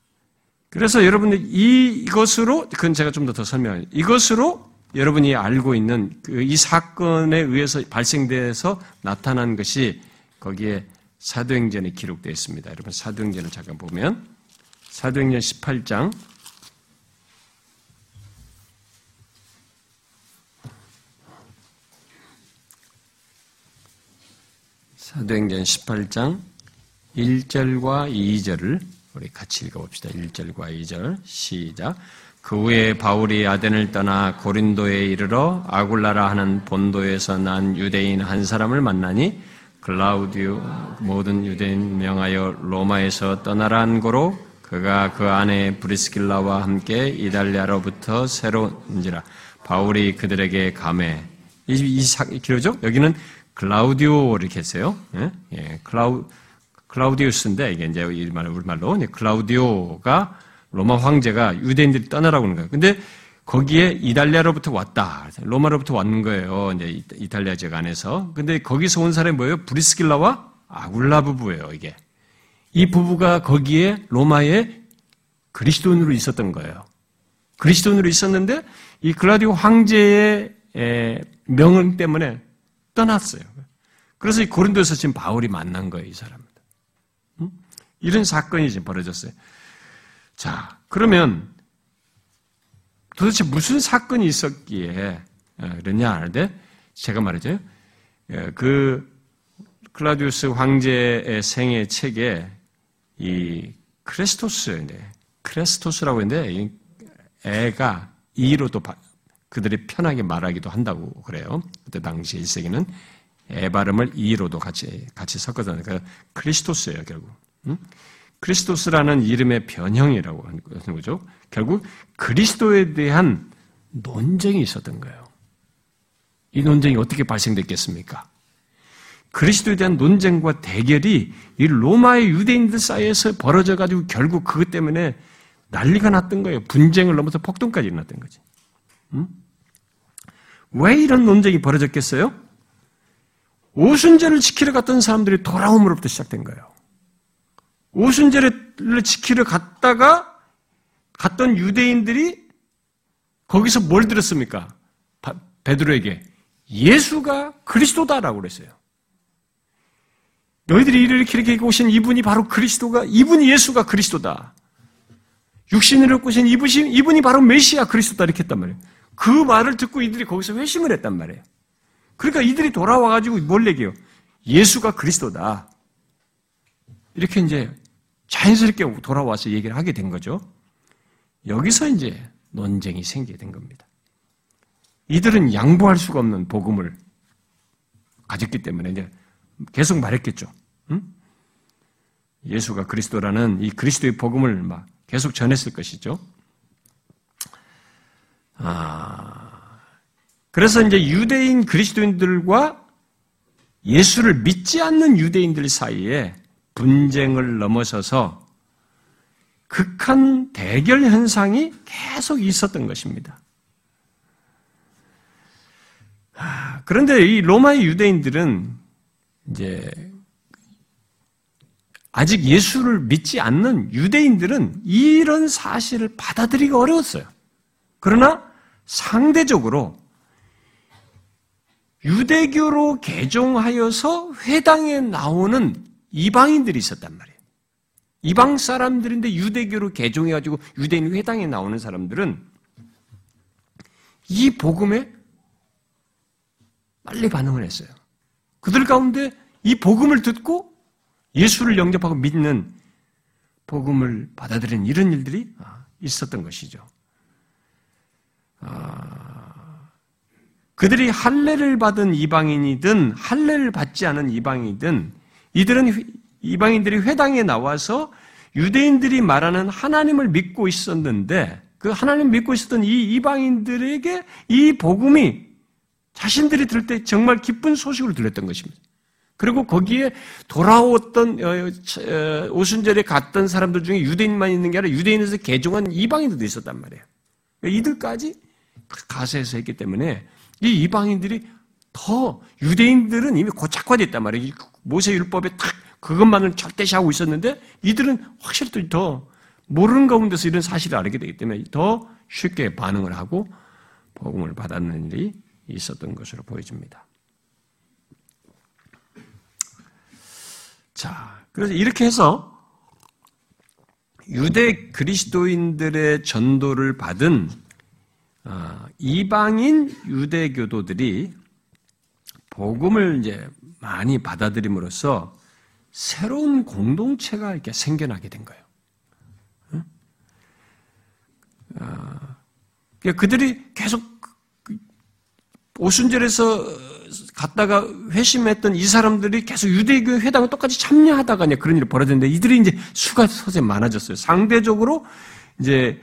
그래서 여러분들 이, 이것으로 그건 제가 좀 더 더 설명해요. 이것으로 여러분이 알고 있는 그이 사건에 의해서 발생돼서 나타난 것이 거기에 사도행전에 기록되어 있습니다. 여러분 사도행전을 잠깐 보면 사도행전 18장 사도행전 18장 1절과 2절을 우리 같이 읽어봅시다. 1절과 2절 시작. 그 후에 바울이 아덴을 떠나 고린도에 이르러 아굴라라 하는 본도에서 난 유대인 한 사람을 만나니 클라우디오 모든 유대인 명하여 로마에서 떠나란 고로 그가 그 안에 브리스길라와 함께 이달리아로부터 새로 인지라 바울이 그들에게 감해 이, 이 사, 기로죠? 여기는 클라우디오 이렇게 했어요. 예? 예, 클라우, 클라우디우스인데, 이게 이제 우리말, 우리말로, 클라우디오가 로마 황제가 유대인들이 떠나라고 하는 거예요. 근데 거기에 이탈리아로부터 왔다. 로마로부터 왔는 거예요. 이제 이탈리아 지역 안에서. 근데 거기서 온 사람이 뭐예요? 브리스길라와 아굴라 부부예요, 이게. 이 부부가 거기에 로마에 그리스도인으로 있었던 거예요. 그리스도인으로 있었는데 이 글라디오 황제의 명령 때문에 떠났어요. 그래서 이 고린도에서 지금 바울이 만난 거예요, 이 사람들. 이런 사건이 지금 벌어졌어요. 자, 그러면 도대체 무슨 사건이 있었기에 어, 그러냐 하는데 제가 말이죠. 예, 그 클라디우스 황제의 생애 책에 이 크레스토스인데 크레스토스라고 했는데 에가 이로도 그들이 편하게 말하기도 한다고 그래요. 그때 당시 1세기는 에 발음을 이로도 같이 같이 섞어서 그 크리스토스예요 결국. 응? 크리스토스라는 이름의 변형이라고 하는 거죠. 결국 그리스도에 대한 논쟁이 있었던 거예요. 이 논쟁이 어떻게 발생됐겠습니까? 그리스도에 대한 논쟁과 대결이 이 로마의 유대인들 사이에서 벌어져 가지고 결국 그것 때문에 난리가 났던 거예요. 분쟁을 넘어서 폭동까지 일어났던 거지. 응? 왜 이런 논쟁이 벌어졌겠어요? 오순절을 지키러 갔던 사람들이 돌아옴으로부터 시작된 거예요. 오순절을 지키러 갔다가 갔던 유대인들이 거기서 뭘 들었습니까? 베드로에게 예수가 그리스도다라고 그랬어요. 너희들이 이렇게 이렇게 오신 이분이 바로 그리스도가 이분이 예수가 그리스도다. 육신으로 오신 이분이 이분이 바로 메시아 그리스도다 이렇게 했단 말이에요. 그 말을 듣고 이들이 거기서 회심을 했단 말이에요. 그러니까 이들이 돌아와가지고 뭘 얘기해요? 예수가 그리스도다. 이렇게 이제 자연스럽게 돌아와서 얘기를 하게 된 거죠. 여기서 이제 논쟁이 생기게 된 겁니다. 이들은 양보할 수가 없는 복음을 가졌기 때문에 이제 계속 말했겠죠. 응? 예수가 그리스도라는 이 그리스도의 복음을 막 계속 전했을 것이죠. 아, 그래서 이제 유대인 그리스도인들과 예수를 믿지 않는 유대인들 사이에 분쟁을 넘어서서 극한 대결 현상이 계속 있었던 것입니다. 아, 그런데 이 로마의 유대인들은 이제 아직 예수를 믿지 않는 유대인들은 이런 사실을 받아들이기 어려웠어요. 그러나 상대적으로 유대교로 개종하여서 회당에 나오는 이방인들이 있었단 말이에요. 이방 사람들인데 유대교로 개종해가지고 유대인 회당에 나오는 사람들은 이 복음에 빨리 반응을 했어요. 그들 가운데 이 복음을 듣고 예수를 영접하고 믿는 복음을 받아들이는 이런 일들이 있었던 것이죠. 아, 그들이 할례를 받은 이방인이든 할례를 받지 않은 이방이든 이들은 이방인들이 회당에 나와서 유대인들이 말하는 하나님을 믿고 있었는데 그 하나님 믿고 있었던 이 이방인들에게 이 복음이 자신들이 들을 때 정말 기쁜 소식을 들렸던 것입니다. 그리고 거기에 돌아왔던 어, 어, 오순절에 갔던 사람들 중에 유대인만 있는 게 아니라 유대인에서 개종한 이방인들도 있었단 말이에요. 이들까지 가세해서 했기 때문에 이 이방인들이 더 유대인들은 이미 고착화됐단 말이에요. 모세 율법에 딱 그것만을 절대시하고 있었는데 이들은 확실히 더 모르는 가운데서 이런 사실을 알게 되기 때문에 더 쉽게 반응을 하고 복음을 받았는 일이 있었던 것으로 보여집니다. 자, 그래서 이렇게 해서 유대 그리스도인들의 전도를 받은 아, 이방인 유대교도들이 복음을 이제 많이 받아들임으로써 새로운 공동체가 이렇게 생겨나게 된 거예요. 아, 그러니까 그들이 계속 오순절에서 갔다가 회심했던 이 사람들이 계속 유대교 회당을 똑같이 참여하다가 그런 일이 벌어졌는데 이들이 이제 수가 서서히 많아졌어요. 상대적으로 이제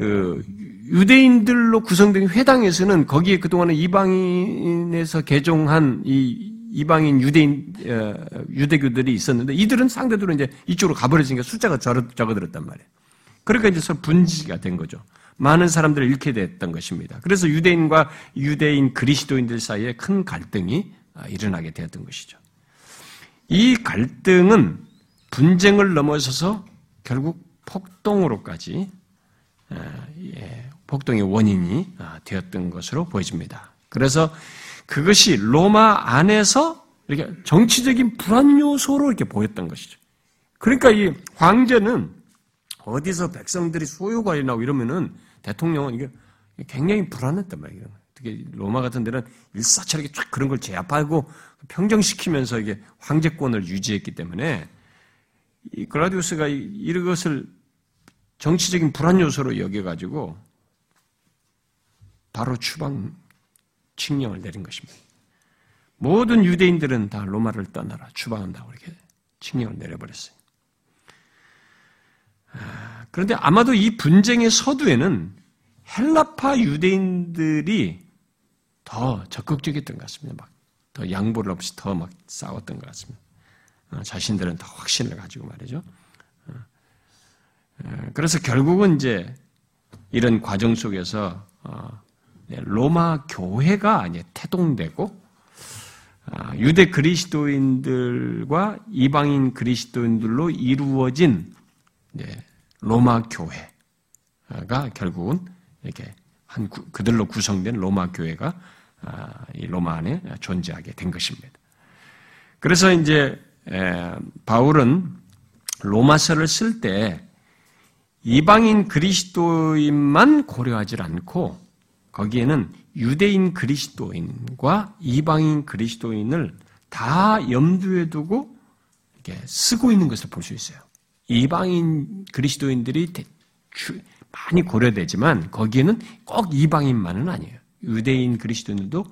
그 유대인들로 구성된 회당에서는 거기에 그동안은 이방인에서 개종한 이 이방인 유대인 어, 유대교들이 있었는데 이들은 상대적으로 이제 이쪽으로 가버렸으니까 숫자가 적어들었단 말이에요. 그러니까 이제 서로 분지가 된 거죠. 많은 사람들을 잃게 됐던 것입니다. 그래서 유대인과 유대인 그리스도인들 사이에 큰 갈등이 아, 일어나게 되었던 것이죠. 이 갈등은 분쟁을 넘어서서 결국 폭동으로까지 폭동의 원인이 아, 되었던 것으로 보여집니다. 그래서 그것이 로마 안에서 이렇게 정치적인 불안 요소로 이렇게 보였던 것이죠. 그러니까 이 황제는 어디서 백성들이 소유관이나고 이러면은 대통령은 이게 굉장히 불안했단 말이에요. 특히 로마 같은 데는 일사천하게 쫙 그런 걸 제압하고 평정시키면서 이게 황제권을 유지했기 때문에 이 글라디우스가 이것을 정치적인 불안 요소로 여겨가지고 바로 추방 칙령을 내린 것입니다. 모든 유대인들은 다 로마를 떠나라 추방한다고 이렇게 칙령을 내려버렸어요. 아, 그런데 아마도 이 분쟁의 서두에는 헬라파 유대인들이 더 적극적이었던 것 같습니다. 막 더 양보를 없이 더 막 싸웠던 것 같습니다. 어, 자신들은 더 확신을 가지고 말이죠. 어, 어, 그래서 결국은 이제 이런 과정 속에서 네, 로마 교회가 이제 태동되고 아, 유대 그리스도인들과 이방인 그리스도인들로 이루어진 로마 교회가 결국은 이렇게 한 그들로 구성된 로마 교회가 아, 이 로마 안에 존재하게 된 것입니다. 그래서 이제 바울은 로마서를 쓸때 이방인 그리스도인만 고려하지 않고 거기에는 유대인 그리스도인과 이방인 그리스도인을 다 염두에 두고 이렇게 쓰고 있는 것을 볼 수 있어요. 이방인 그리스도인들이 많이 고려되지만 거기에는 꼭 이방인만은 아니에요. 유대인 그리스도인들도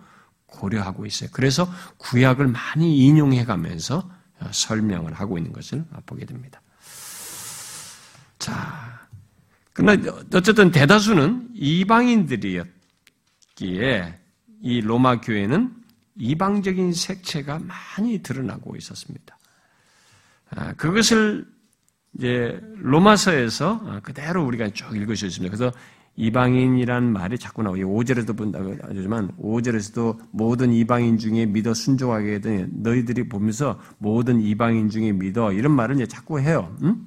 고려하고 있어요. 그래서 구약을 많이 인용해 가면서 어, 설명을 하고 있는 것을 보게 됩니다. 자, 그러나 어쨌든 대다수는 이방인들이었기에 이 로마 교회는 이방적인 색채가 많이 드러나고 있었습니다. 아, 그것을 이제 로마서에서 어, 그대로 우리가 쭉 읽을 수 있습니다. 그래서 이방인이란 말이 자꾸 나오고 5절에도 본다고 하지만 5절에서도 모든 이방인 중에 믿어 순종하게 되 너희들이 보면서 모든 이방인 중에 믿어 이런 말을 이제 자꾸 해요. 응?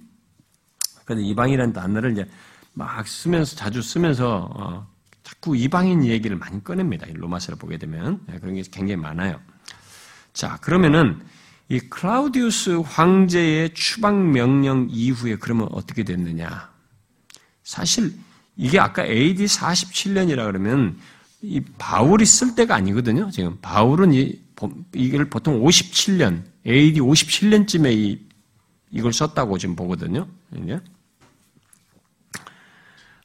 그런데 이방이라는 단어를 이제 막 쓰면서 자주 쓰면서 어, 자꾸 이방인 얘기를 많이 꺼냅니다. 로마서를 보게 되면 네, 그런 게 굉장히 많아요. 자 그러면은 이 클라우디우스 황제의 추방 명령 이후에 그러면 어떻게 됐느냐? 사실 이게 아까 AD 47년이라 그러면 이 바울이 쓸 때가 아니거든요. 지금 바울은 이, 이걸 보통 57년, AD 57년쯤에 이, 이걸 썼다고 지금 보거든요.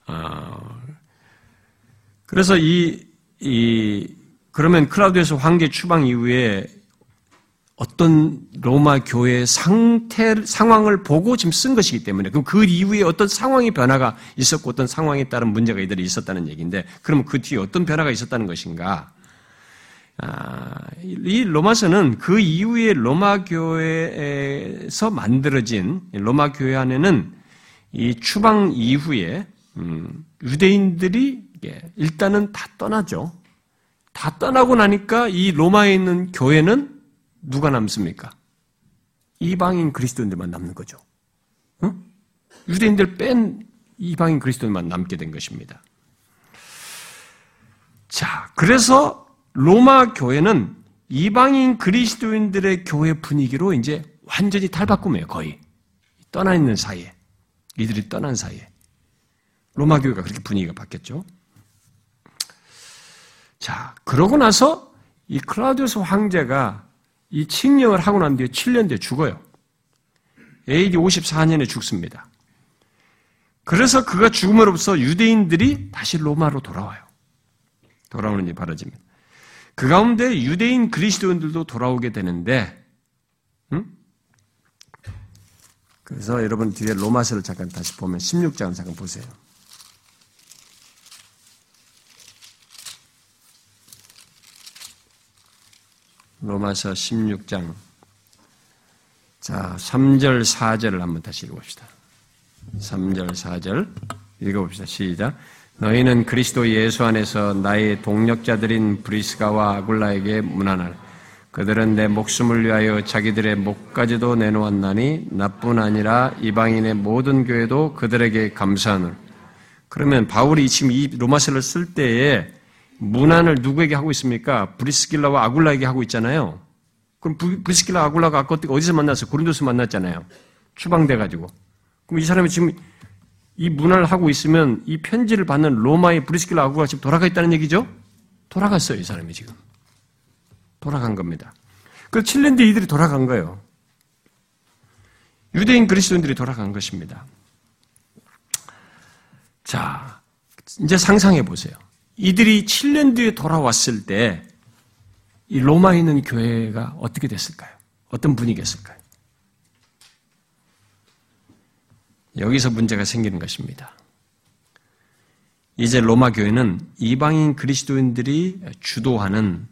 아, 그래서 이, 이 그러면 클라우디에서 황제 추방 이후에 어떤 로마 교회의 상태, 상황을 보고 지금 쓴 것이기 때문에, 그럼 그 이후에 어떤 상황의 변화가 있었고 어떤 상황에 따른 문제가 이들이 있었다는 얘기인데, 그럼 그 뒤에 어떤 변화가 있었다는 것인가? 아, 이 로마서는 그 이후에 로마 교회에서 만들어진 로마 교회 안에는 이 추방 이후에 음, 유대인들이 일단은 다 떠나죠. 다 떠나고 나니까 이 로마에 있는 교회는 누가 남습니까? 이방인 그리스도인들만 남는 거죠. 응? 유대인들 뺀 이방인 그리스도인만 남게 된 것입니다. 자, 그래서 로마 교회는 이방인 그리스도인들의 교회 분위기로 이제 완전히 탈바꿈해요, 거의. 떠나 있는 사이에. 이들이 떠난 사이에. 로마 교회가 그렇게 분위기가 바뀌었죠. 자, 그러고 나서 이 클라우디우스 황제가 이 칙령을 하고 난 뒤에 7년 뒤에 죽어요. AD 54년에 죽습니다. 그래서 그가 죽음으로부터 유대인들이 다시 로마로 돌아와요. 돌아오는 일이 벌어집니다. 그 가운데 유대인 그리스도인들도 돌아오게 되는데, 응? 그래서 여러분 뒤에 로마서를 잠깐 다시 보면 16장을 잠깐 보세요. 로마서 16장. 자, 3절, 4절을 한번 다시 읽어봅시다. 3절, 4절 읽어봅시다. 시작. 너희는 그리스도 예수 안에서 나의 동력자들인 브리스가와 아굴라에게 문안할. 그들은 내 목숨을 위하여 자기들의 목까지도 내놓았나니 나뿐 아니라 이방인의 모든 교회도 그들에게 감사하노. 그러면 바울이 지금 이 로마서를 쓸 때에 문안을 누구에게 하고 있습니까? 브리스길라와 아굴라에게 하고 있잖아요. 그럼 브리스길라 아굴라가 아까 어디서 만났어? 고린도서 만났잖아요. 추방돼 가지고. 그럼 이 사람이 지금 이 문안을 하고 있으면 이 편지를 받는 로마의 브리스길라 아굴라가 지금 돌아가 있다는 얘기죠? 돌아갔어요, 이 사람이 지금. 돌아간 겁니다. 그 7년 뒤에 이들이 돌아간 거예요. 유대인 그리스도인들이 돌아간 것입니다. 자, 이제 상상해 보세요. 이들이 7년 뒤에 돌아왔을 때 이 로마에 있는 교회가 어떻게 됐을까요? 어떤 분위기였을까요? 여기서 문제가 생기는 것입니다. 이제 로마 교회는 이방인 그리스도인들이 주도하는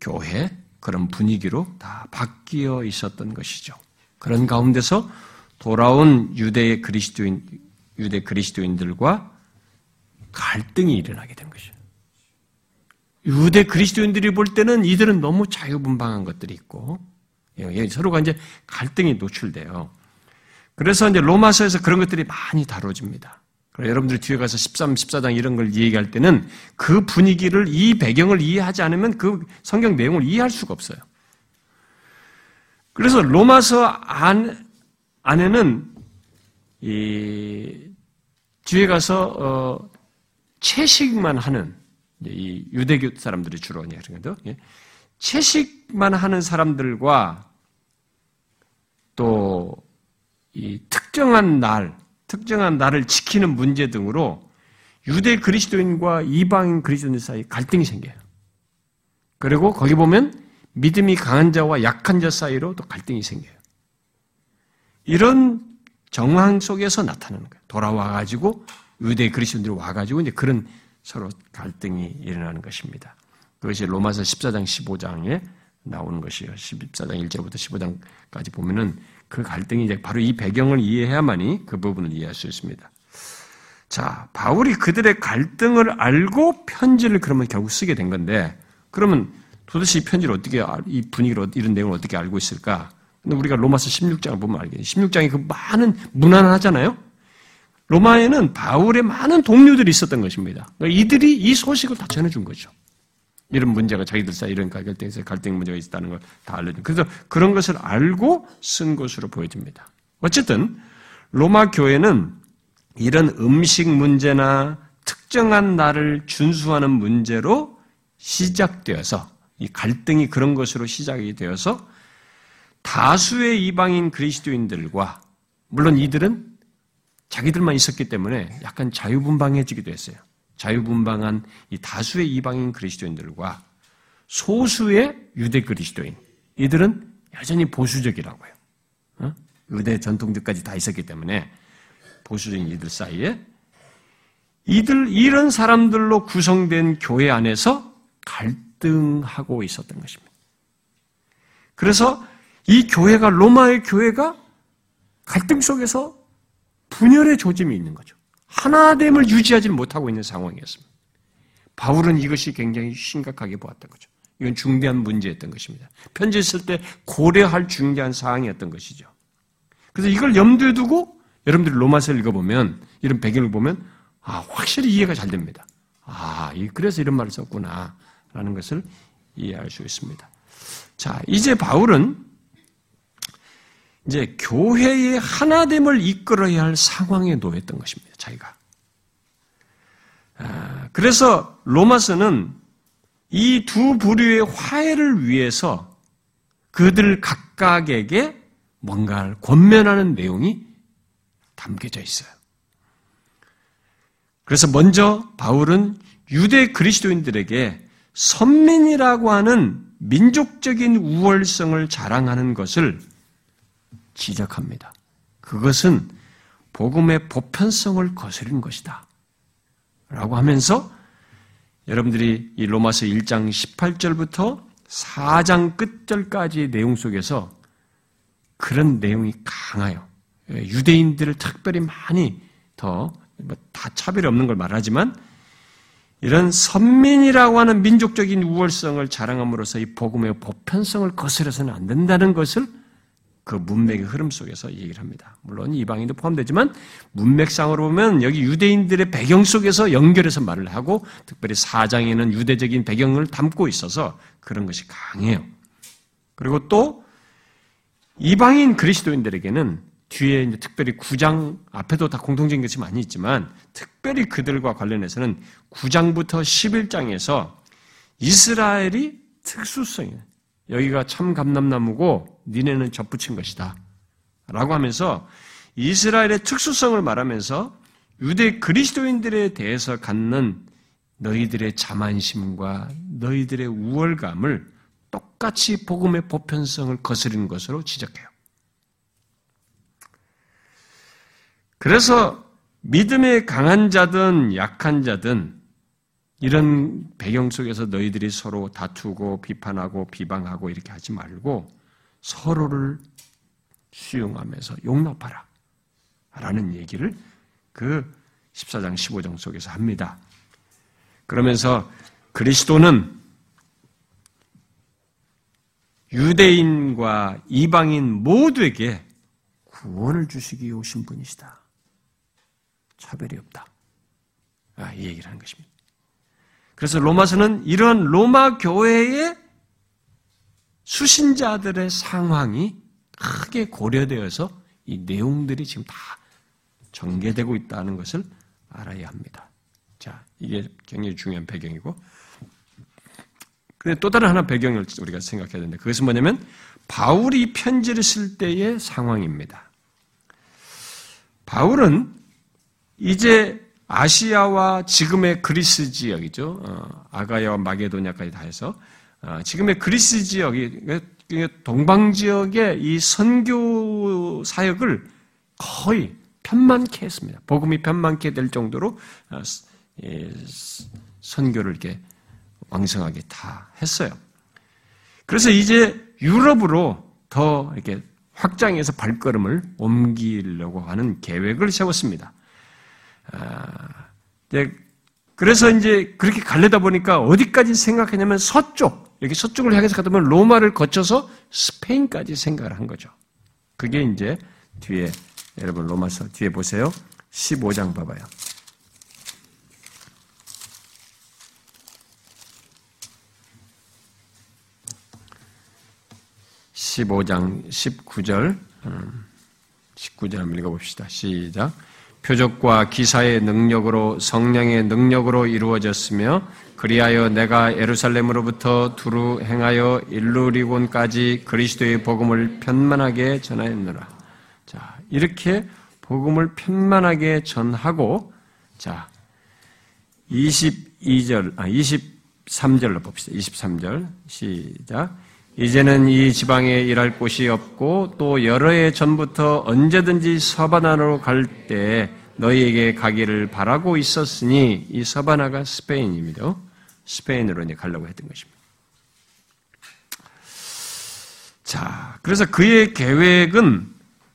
교회 그런 분위기로 다 바뀌어 있었던 것이죠. 그런 가운데서 돌아온 유대 그리스도인 유대 그리스도인들과 갈등이 일어나게 된 것이죠. 유대 그리스도인들이 볼 때는 이들은 너무 자유분방한 것들이 있고 예, 서로가 이제 갈등이 노출돼요. 그래서 이제 로마서에서 그런 것들이 많이 다뤄집니다. 여러분들 뒤에 가서 13, 14장 이런 걸 얘기할 때는 그 분위기를 이 배경을 이해하지 않으면 그 성경 내용을 이해할 수가 없어요. 그래서 로마서 안, 안에는 이 뒤에 가서 어, 채식만 하는 이 유대교 사람들이 주로 그런데 예. 채식만 하는 사람들과 또 이 특정한 날, 특정한 날을 지키는 문제 등으로 유대 그리스도인과 이방인 그리스도인 사이 갈등이 생겨요. 그리고 거기 보면 믿음이 강한 자와 약한 자 사이로 또 갈등이 생겨요. 이런 정황 속에서 나타나는 거예요. 돌아와 가지고 유대 그리스도인들이 와가지고 이제 그런 서로 갈등이 일어나는 것입니다. 그것이 로마서 14장 15장에 나오는 것이에요. 14장 1절부터 15장까지 보면은 그 갈등이 이제 바로 이 배경을 이해해야만이 그 부분을 이해할 수 있습니다. 자, 바울이 그들의 갈등을 알고 편지를 그러면 결국 쓰게 된 건데, 그러면 도대체 이 편지를 어떻게, 이 분위기를, 이런 내용을 어떻게 알고 있을까? 근데 우리가 로마서 16장을 보면 알겠죠. 16장에 그 많은 문안을 하잖아요? 로마에는 바울의 많은 동료들이 있었던 것입니다. 그러니까 이들이 이 소식을 다 전해준 거죠. 이런 문제가 자기들 사이 이런 갈등에서 갈등 문제가 있다는 걸 다 알려준. 그래서 그런 것을 알고 쓴 것으로 보여집니다. 어쨌든 로마 교회는 이런 음식 문제나 특정한 날을 준수하는 문제로 시작되어서 이 갈등이 그런 것으로 시작이 되어서 다수의 이방인 그리스도인들과 물론 이들은 자기들만 있었기 때문에 약간 자유분방해지기도 했어요. 자유분방한 이 다수의 이방인 그리스도인들과 소수의 유대 그리스도인. 이들은 여전히 보수적이라고요. 어? 유대 전통들까지 다 있었기 때문에 보수적인 이들 사이에 이들 이런 사람들로 구성된 교회 안에서 갈등하고 있었던 것입니다. 그래서 이 교회가 로마의 교회가 갈등 속에서 분열의 조짐이 있는 거죠. 하나됨을 유지하지 못하고 있는 상황이었습니다. 바울은 이것이 굉장히 심각하게 보았던 거죠. 이건 중대한 문제였던 것입니다. 편지 쓸 때 고려할 중대한 사항이었던 것이죠. 그래서 이걸 염두에 두고 여러분들이 로마서를 읽어보면 이런 배경을 보면 아 확실히 이해가 잘 됩니다. 아 그래서 이런 말을 썼구나라는 것을 이해할 수 있습니다. 자 이제 바울은 이제 교회의 하나됨을 이끌어야 할 상황에 놓였던 것입니다. 자기가. 아, 그래서 로마서는 이 두 부류의 화해를 위해서 그들 각각에게 뭔가를 권면하는 내용이 담겨져 있어요. 그래서 먼저 바울은 유대 그리스도인들에게 선민이라고 하는 민족적인 우월성을 자랑하는 것을 지적합니다. 그것은 복음의 보편성을 거스른 것이다. 라고 하면서 여러분들이 이 로마서 1장 18절부터 4장 끝절까지의 내용 속에서 그런 내용이 강해요. 유대인들을 특별히 많이 더다 뭐 차별이 없는 걸 말하지만 이런 선민이라고 하는 민족적인 우월성을 자랑함으로써 이 복음의 보편성을 거스려서는 안 된다는 것을 그 문맥의 흐름 속에서 얘기를 합니다. 물론 이방인도 포함되지만 문맥상으로 보면 여기 유대인들의 배경 속에서 연결해서 말을 하고 특별히 사장에는 유대적인 배경을 담고 있어서 그런 것이 강해요. 그리고 또 이방인 그리스도인들에게는 뒤에 이제 특별히 9장 앞에도 다 공통적인 것이 많이 있지만 특별히 그들과 관련해서는 9장부터 11장에서 이스라엘이 특수성이에요. 여기가 참 감람나무고 니네는 접붙인 것이다. 라고 하면서 이스라엘의 특수성을 말하면서 유대 그리스도인들에 대해서 갖는 너희들의 자만심과 너희들의 우월감을 똑같이 복음의 보편성을 거스르는 것으로 지적해요. 그래서 믿음의 강한 자든 약한 자든 이런 배경 속에서 너희들이 서로 다투고 비판하고 비방하고 이렇게 하지 말고 서로를 수용하면서 용납하라. 라는 얘기를 그 14장 15장 속에서 합니다. 그러면서 그리스도는 유대인과 이방인 모두에게 구원을 주시기 오신 분이시다. 차별이 없다. 아, 이 얘기를 하는 것입니다. 그래서 로마서는 이런 로마 교회의 수신자들의 상황이 크게 고려되어서 이 내용들이 지금 다 전개되고 있다는 것을 알아야 합니다. 자, 이게 굉장히 중요한 배경이고. 근데 또 다른 하나 배경을 우리가 생각해야 되는데 그것은 뭐냐면 바울이 편지를 쓸 때의 상황입니다. 바울은 이제 아시아와 지금의 그리스 지역이죠. 어, 아가야와 마게도냐까지 다 해서 어, 지금의 그리스 지역이 동방 지역의 이 선교 사역을 거의 편만케 했습니다. 복음이 편만케 될 정도로 어, 선교를 이렇게 왕성하게 다 했어요. 그래서 이제 유럽으로 더 이렇게 확장해서 발걸음을 옮기려고 하는 계획을 세웠습니다. 아, 그래서 이제 그렇게 갈래다 보니까 어디까지 생각했냐면 서쪽, 여기 서쪽을 향해서 가다 보면 로마를 거쳐서 스페인까지 생각을 한 거죠. 그게 이제 뒤에, 여러분 로마서 뒤에 보세요. 15장 봐봐요. 15장 19절, 19절 음, 한번 읽어봅시다. 시작. 표적과 기사의 능력으로 성령의 능력으로 이루어졌으며 그리하여 내가 예루살렘으로부터 두루 행하여 일루리곤까지 그리스도의 복음을 편만하게 전하였노라. 자, 이렇게 복음을 편만하게 전하고 자, 22절 아20 23절로 봅시다. 23절 시작. 이제는 이 지방에 일할 곳이 없고 또 여러 해 전부터 언제든지 서바나로 갈 때 너희에게 가기를 바라고 있었으니 이 서바나가 스페인입니다. 스페인으로 이제 가려고 했던 것입니다. 자, 그래서 그의 계획은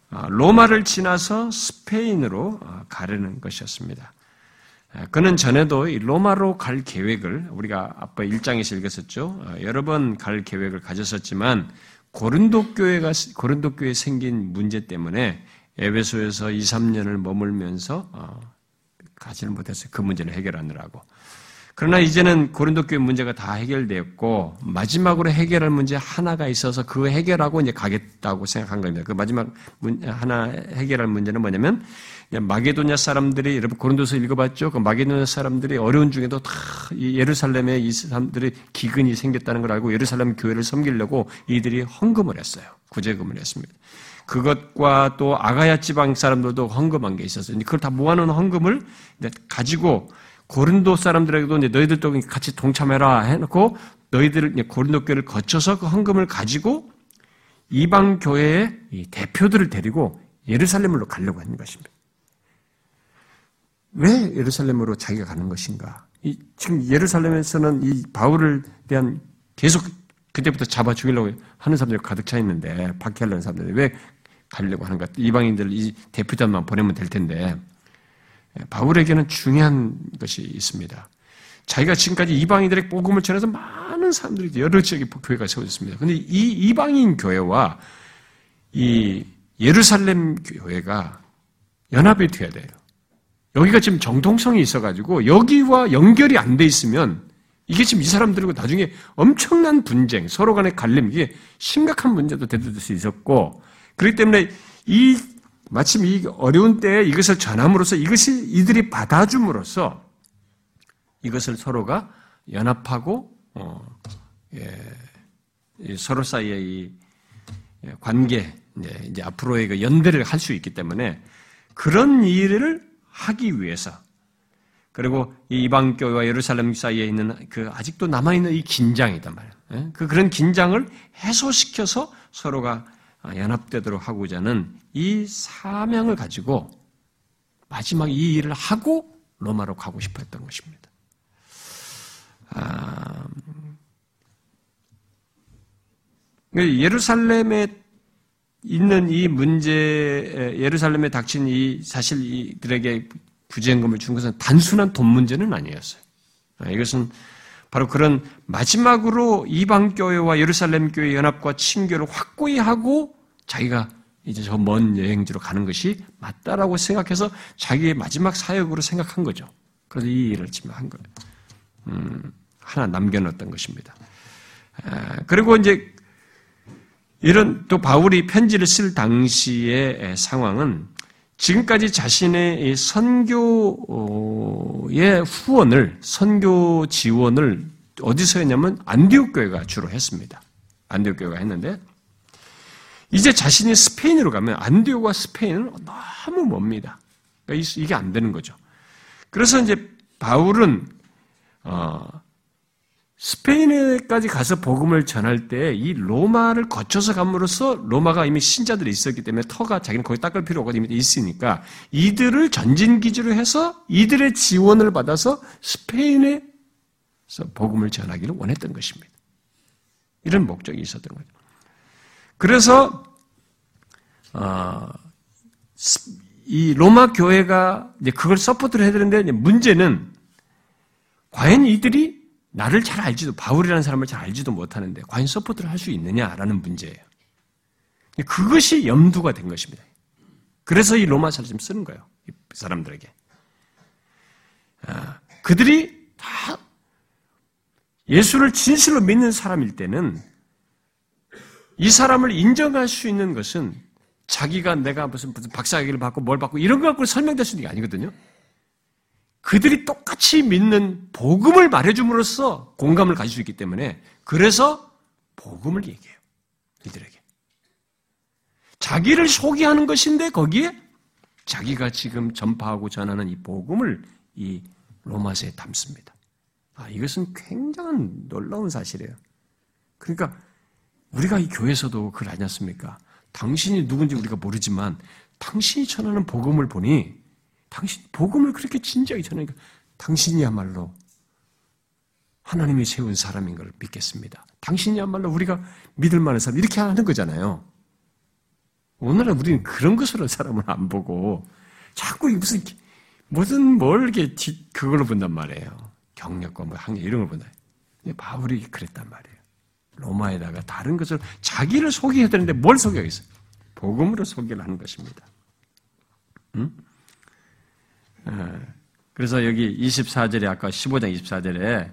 아, 로마를 지나서 스페인으로 아, 가려는 것이었습니다. 아, 그는 전에도 로마로 갈 계획을 우리가 아빠 1장에서 읽었었죠. 여러 번 갈 계획을 가졌었지만 고른도 교회가 고른도 교회에 생긴 문제 때문에 에베소에서 2, 3년을 머물면서 어, 가지를 못했어요. 그 문제를 해결하느라고. 그러나 이제는 고린도 교회 문제가 다 해결되었고 마지막으로 해결할 문제 하나가 있어서 그 해결하고 이제 가겠다고 생각한 겁니다. 그 마지막 문, 하나 해결할 문제는 뭐냐면 마게도냐 사람들이 여러분 고린도서 읽어봤죠? 그 마게도냐 사람들이 어려운 중에도 다 예루살렘에 이 사람들이 기근이 생겼다는 걸 알고 예루살렘 교회를 섬기려고 이들이 헌금을 했어요. 구제금을 했습니다. 그것과 또 아가야 지방 사람들도 헌금한 게 있었어요. 그걸 다 모아놓은 헌금을 가지고 고린도 사람들에게도 이제 너희들도 같이 동참해라 해놓고 너희들 고린도 교회를 거쳐서 그 헌금을 가지고 이방 교회의 대표들을 데리고 예루살렘으로 가려고 하는 것입니다. 왜 예루살렘으로 자기가 가는 것인가? 이, 지금 예루살렘에서는 이 바울을 대한 계속 그때부터 잡아 죽이려고 하는 사람들이 가득 차 있는데 박해하려는 사람들이 왜 가려고 하는가? 이방인들 이 대표단만 보내면 될 텐데 바울에게는 중요한 것이 있습니다. 자기가 지금까지 이방인들의 복음을 전해서 많은 사람들이 여러 지역에 교회가 세워졌습니다. 그런데 이 이방인 교회와 이 예루살렘 교회가 연합이 돼야 돼요. 여기가 지금 정통성이 있어가지고 여기와 연결이 안 돼 있으면 이게 지금 이 사람들과 나중에 엄청난 분쟁, 서로 간의 갈림, 이게 심각한 문제도 될수 있었고, 그렇기 때문에 이 마침 이 어려운 때에 이것을 전함으로써 이것이 이들이 받아줌으로써 이것을 서로가 연합하고 어, 예, 서로 사이의 이 관계 이제, 이제 앞으로의 그 연대를 할 수 있기 때문에 그런 일을 하기 위해서 그리고 이 이방 교회와 예루살렘 사이에 있는 그 아직도 남아 있는 이 긴장이단 말이에요. 예? 그 그런 긴장을 해소시켜서 서로가 연합되도록 하고자 하는 이 사명을 가지고 마지막 이 일을 하고 로마로 가고 싶어 했던 것입니다. 아, 그 예루살렘에 있는 이 문제, 예루살렘에 닥친 이 사실 이들에게 부재임금을 준 것은 단순한 돈 문제는 아니었어요. 아, 이것은 바로 그런 마지막으로 이방교회와 예루살렘 교회 연합과 친교를 확고히 하고 자기가 이제 저 먼 여행지로 가는 것이 맞다라고 생각해서 자기의 마지막 사역으로 생각한 거죠. 그래서 이 일을 지금 한 거예요. 음, 하나 남겨놓았던 것입니다. 그리고 이제 이런 또 바울이 편지를 쓸 당시의 상황은 지금까지 자신의 선교의 후원을 선교 지원을 어디서 했냐면 안디옥 교회가 주로 했습니다. 안디옥 교회가 했는데 이제 자신이 스페인으로 가면 안디옥과 스페인은 너무 멉니다. 그러니까 이게 안 되는 거죠. 그래서 이제 바울은 어, 스페인에까지 가서 복음을 전할 때 이 로마를 거쳐서 감으로써 로마가 이미 신자들이 있었기 때문에 터가 자기는 거기 닦을 필요가 이미 있으니까 이들을 전진 기지로 해서 이들의 지원을 받아서 스페인에서 복음을 전하기를 원했던 것입니다. 이런 목적이 있었던 거죠. 그래서 어, 이 로마 교회가 그걸 support를 해야 되는데 문제는 과연 이들이 나를 잘 알지도 바울이라는 사람을 잘 알지도 못하는데 과연 support를 할 수 있느냐라는 문제예요. 그것이 염두가 된 것입니다. 그래서 이 로마서를 지금 쓰는 거예요. 이 사람들에게. 아, 그들이 다 예수를 진실로 믿는 사람일 때는 이 사람을 인정할 수 있는 것은 자기가 내가 무슨, 박사학위를 받고 뭘 받고 이런 거 갖고 설명될 수 있는 게 아니거든요. 그들이 똑같이 믿는 복음을 말해줌으로써 공감을 가질 수 있기 때문에 그래서 복음을 얘기해요. 이들에게. 자기를 소개하는 것인데 거기에 자기가 지금 전파하고 전하는 이 복음을 이 로마서에 담습니다. 아, 이것은 굉장한 놀라운 사실이에요. 그러니까 우리가 이 교회에서도 그걸 아지 않습니까? 당신이 누군지 우리가 모르지만 당신이 전하는 복음을 보니 당신 복음을 그렇게 진지하게 전하니까 당신이야말로 하나님이 세운 사람인 걸 믿겠습니다. 당신이야말로 우리가 믿을 만한 사람 이렇게 하는 거잖아요. 오늘은 우리는 그런 것으로 사람을 안 보고 자꾸 무슨 무슨 뭘 이렇게 그걸로 본단 말이에요. 경력과 뭐 학력 이런 걸 본다. 바울이 그랬단 말이에요. 로마에다가 다른 것을 자기를 소개해야 되는데 뭘 소개하겠어요? 복음으로 소개를 하는 것입니다. 음? 그래서 여기 24절에 아까 15장 24절에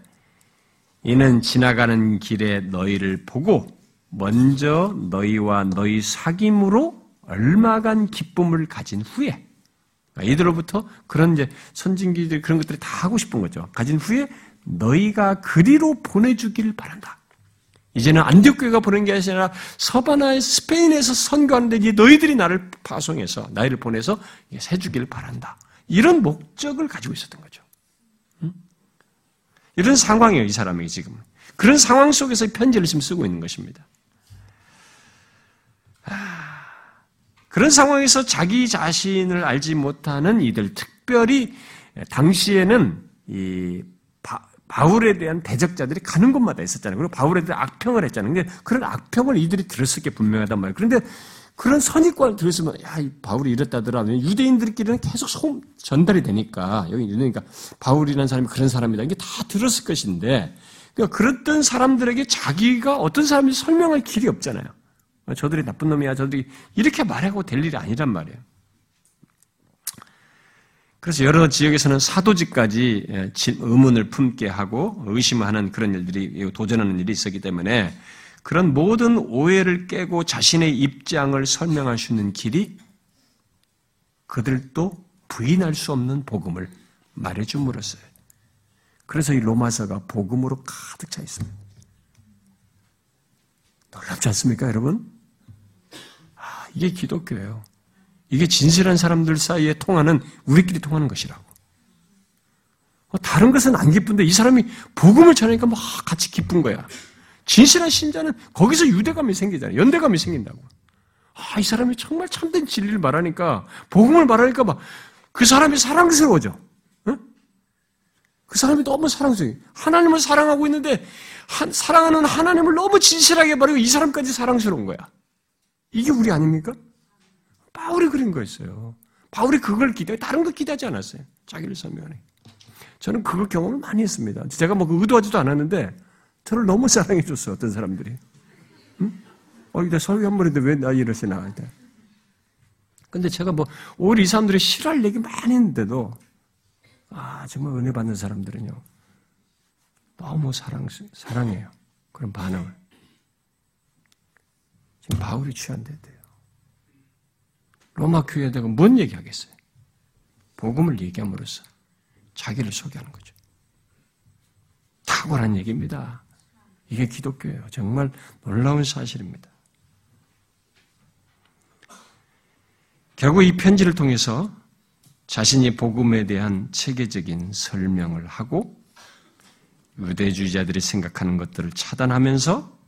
이는 지나가는 길에 너희를 보고 먼저 너희와 너희 사귐으로 얼마간 기쁨을 가진 후에 이들로부터 그런 이제 선진기들 그런 것들이 다 하고 싶은 거죠. 가진 후에 너희가 그리로 보내주길 바란다. 이제는 안디옥교회가 보낸 게 아니라 서바나의 스페인에서 선교하는데 너희들이 나를 파송해서 나이를 보내서 세주길 바란다. 이런 목적을 가지고 있었던 거죠. 이런 상황이에요, 이 사람이 지금. 그런 상황 속에서 편지를 지금 쓰고 있는 것입니다. 그런 상황에서 자기 자신을 알지 못하는 이들, 특별히 당시에는 이 바, 울에 대한 대적자들이 가는 곳마다 있었잖아요. 그리고 바울에 대한 악평을 했잖아요. 그런 악평을 이들이 들었을 게 분명하단 말이에요. 그런데 그런 선입관을 들었으면, 야, 이 바울이 이랬다더라. 유대인들끼리는 계속 소, 전달이 되니까, 여기 그러니까 바울이라는 사람이 그런 사람이다. 이게 다 들었을 것인데, 그러니까 그랬던 사람들에게 자기가 어떤 사람인지 설명할 길이 없잖아요. 저들이 나쁜 놈이야. 저들이 이렇게 말하고 될 일이 아니란 말이에요. 그래서 여러 지역에서는 사도직까지 예, 의문을 품게 하고 의심하는 그런 일들이 도전하는 일이 있었기 때문에 그런 모든 오해를 깨고 자신의 입장을 설명할 수 있는 길이 그들도 부인할 수 없는 복음을 말해줌으로써요. 그래서 이 로마서가 복음으로 가득 차 있습니다. 놀랍지 않습니까, 여러분? 아, 이게 기독교예요. 이게 진실한 사람들 사이에 통하는 우리끼리 통하는 것이라고. 어, 다른 것은 안 기쁜데 이 사람이 복음을 전하니까 막 같이 기쁜 거야. 진실한 신자는 거기서 유대감이 생기잖아요. 연대감이 생긴다고. 아, 이 사람이 정말 참된 진리를 말하니까, 복음을 말하니까 막 그 사람이 사랑스러워져. 응? 그 사람이 너무 사랑스러워. 하나님을 사랑하고 있는데, 한, 사랑하는 하나님을 너무 진실하게 말하고 이 사람까지 사랑스러운 거야. 이게 우리 아닙니까? 바울이 그런 거였어요. 바울이 그걸 기대, 다른 거 기대하지 않았어요. 자기를 설명하네. 저는 그걸 경험을 많이 했습니다. 제가 뭐 의도하지도 않았는데, 저를 너무 사랑해 줬어, 어떤 사람들이. 응? 어, 이제 설교 한 번인데 왜 나 이러시나. 근데 제가 뭐, 오히려 이 사람들이 싫어할 얘기 많이 했는데도, 아, 정말 은혜 받는 사람들은요, 너무 사랑, 사랑해요. 그런 반응을. 지금 바울이 취한대요. 로마 교회에다가 뭔 얘기 하겠어요? 복음을 얘기함으로써 자기를 소개하는 거죠. 탁월한 얘기입니다. 이게 기독교예요. 정말 놀라운 사실입니다. 결국 이 편지를 통해서 자신이 복음에 대한 체계적인 설명을 하고 유대주의자들이 생각하는 것들을 차단하면서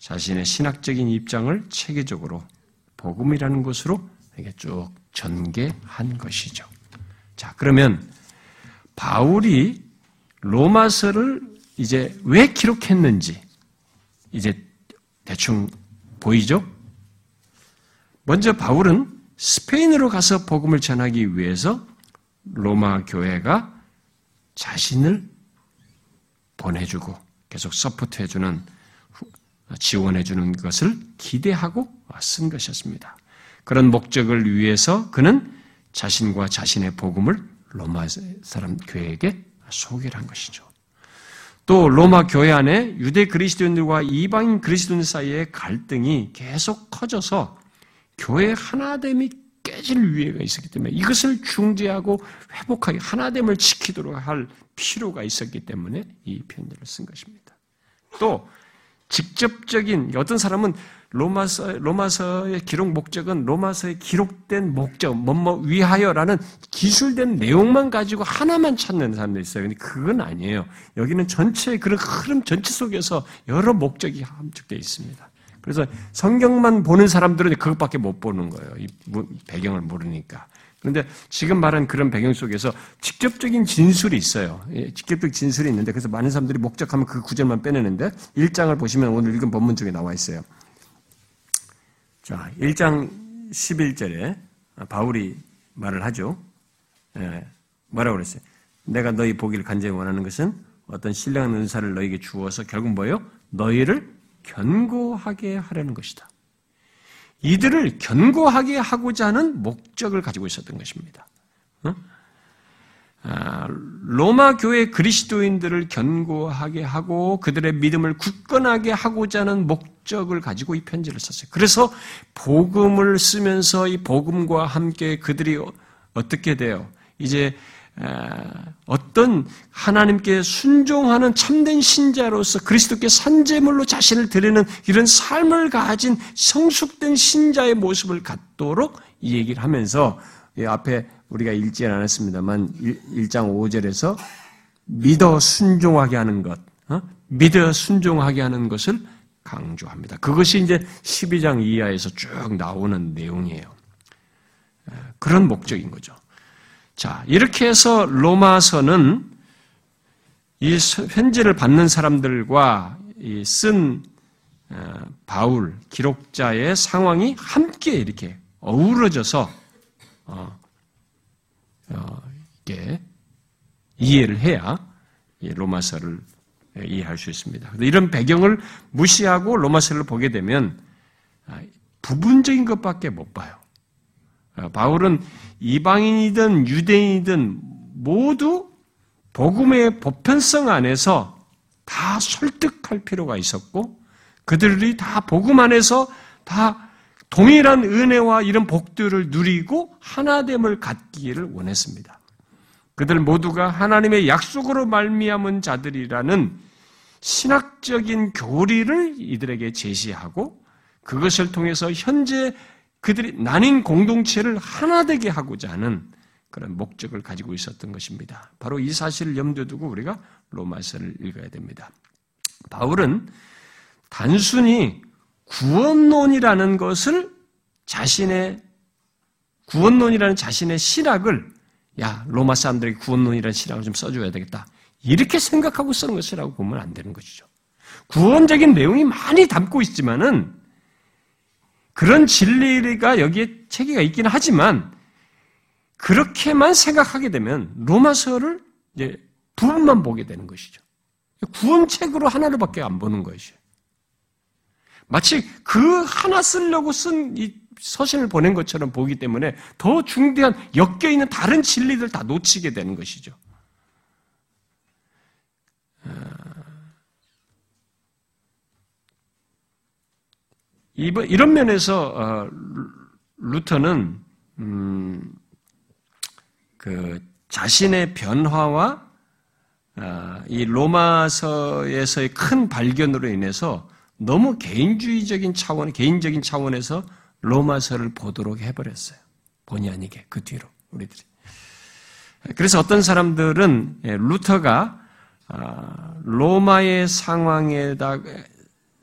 자신의 신학적인 입장을 체계적으로 복음이라는 것으로 쭉 전개한 것이죠. 자, 그러면 바울이 로마서를 이제 왜 기록했는지 이제 대충 보이죠? 먼저 바울은 스페인으로 가서 복음을 전하기 위해서 로마 교회가 자신을 보내주고 계속 서포트해주는 지원해주는 것을 기대하고 쓴 것이었습니다. 그런 목적을 위해서 그는 자신과 자신의 복음을 로마 사람 교회에게 소개를 한 것이죠. 또 로마 교회 안에 유대 그리스도인들과 이방인 그리스도인 사이의 갈등이 계속 커져서 교회 하나됨이 깨질 위해가 있었기 때문에 이것을 중재하고 회복하게 하나됨을 지키도록 할 필요가 있었기 때문에 이 편지를 쓴 것입니다. 또 직접적인 어떤 사람은 로마서, 로마서의 기록 목적은 로마서에 기록된 목적, 뭐뭐 위하여라는 기술된 내용만 가지고 하나만 찾는 사람들이 있어요. 근데 그건 아니에요. 여기는 전체 그런 흐름 전체 속에서 여러 목적이 함축되어 있습니다. 그래서 성경만 보는 사람들은 그것밖에 못 보는 거예요. 이 배경을 모르니까. 그런데 지금 말한 그런 배경 속에서 직접적인 진술이 있어요. 예, 직접적 진술이 있는데 그래서 많은 사람들이 목적하면 그 구절만 빼내는데 1장을 보시면 오늘 읽은 본문 중에 나와 있어요. 자, 1장 11절에 바울이 말을 하죠. 예, 뭐라고 그랬어요? 내가 너희 보기를 간절히 원하는 것은 어떤 신령한 은사를 너에게 주어서 결국 뭐예요? 너희를 견고하게 하려는 것이다. 이들을 견고하게 하고자 하는 목적을 가지고 있었던 것입니다. 어? 아, 로마 교회 그리스도인들을 견고하게 하고 그들의 믿음을 굳건하게 하고자 하는 목 적을 가지고 이 편지를 썼어요. 그래서 복음을 쓰면서 이 복음과 함께 그들이 어떻게 돼요? 이제 어떤 하나님께 순종하는 참된 신자로서 그리스도께 산재물로 자신을 드리는 이런 삶을 가진 성숙된 신자의 모습을 갖도록 이 얘기를 하면서 앞에 우리가 읽지 않았습니다만 1장 5절에서 믿어 순종하게 하는 것, 어? 믿어 순종하게 하는 것을 강조합니다. 그것이 이제 12장 이하에서 쭉 나오는 내용이에요. 그런 목적인 거죠. 자, 이렇게 해서 로마서는 이 편지를 받는 사람들과 쓴 어, 바울 기록자의 상황이 함께 이렇게 어우러져서 어, 어, 이게 이해를 해야 로마서를 이해할 수 있습니다. 이런 배경을 무시하고 로마서를 보게 되면 아, 부분적인 것밖에 못 봐요. 어, 바울은 이방인이든 유대인이든 모두 복음의 보편성 안에서 다 설득할 필요가 있었고 그들이 다 복음 안에서 다 동일한 은혜와 이런 복들을 누리고 하나됨을 갖기를 원했습니다. 그들 모두가 하나님의 약속으로 말미암은 자들이라는 신학적인 교리를 이들에게 제시하고 그것을 통해서 현재 그들이 나뉜 공동체를 하나 되게 하고자 하는 그런 목적을 가지고 있었던 것입니다. 바로 이 사실을 염두에 두고 우리가 로마서를 읽어야 됩니다. 바울은 단순히 구원론이라는 것을 자신의 구원론이라는 자신의 신학을 야 로마 사람들에게 구원론이라는 신학을 좀 써줘야 되겠다 이렇게 생각하고 쓰는 것이라고 보면 안 되는 것이죠. 구원적인 내용이 많이 담고 있지만은 그런 진리가 여기에 체계가 있기는 하지만 그렇게만 생각하게 되면 로마서를 이제 부분만 보게 되는 것이죠. 구원책으로 하나로밖에 안 보는 것이죠. 마치 그 하나 쓰려고 쓴 이 서신을 보낸 것처럼 보기 때문에 더 중대한 엮여 있는 다른 진리들 다 놓치게 되는 것이죠. 이런 면에서 어, 루터는 음, 그 자신의 변화와 어, 이 로마서에서의 큰 발견으로 인해서 너무 개인주의적인 차원, 개인적인 차원에서 로마서를 보도록 해버렸어요. 본의 아니게 그 뒤로 우리들이. 그래서 어떤 사람들은 예, 루터가 아, 로마의 상황에다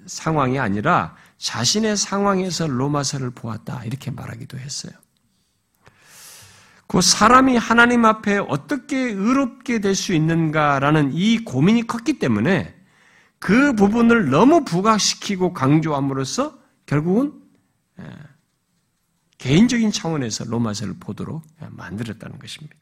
상황이 아니라 자신의 상황에서 로마서를 보았다. 이렇게 말하기도 했어요. 그 사람이 하나님 앞에 어떻게 의롭게 될 수 있는가라는 이 고민이 컸기 때문에 그 부분을 너무 부각시키고 강조함으로써 결국은 개인적인 차원에서 로마서를 보도록 만들었다는 것입니다.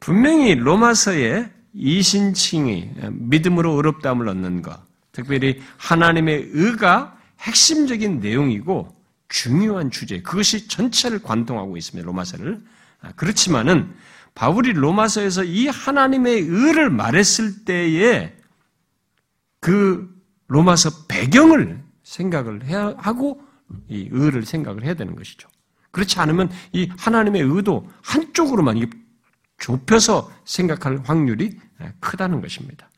분명히 로마서에 이신칭이 믿음으로 의롭다함을 얻는 것, 특별히 하나님의 의가 핵심적인 내용이고 중요한 주제, 그것이 전체를 관통하고 있습니다. 로마서를. 아, 그렇지만은 바울이 로마서에서 이 하나님의 의를 말했을 때에 그 로마서 배경을 생각을 해야 하고 이 의를 생각을 해야 되는 것이죠. 그렇지 않으면 이 하나님의 의도 한쪽으로만 좁혀서 생각할 확률이 크다는 것입니다.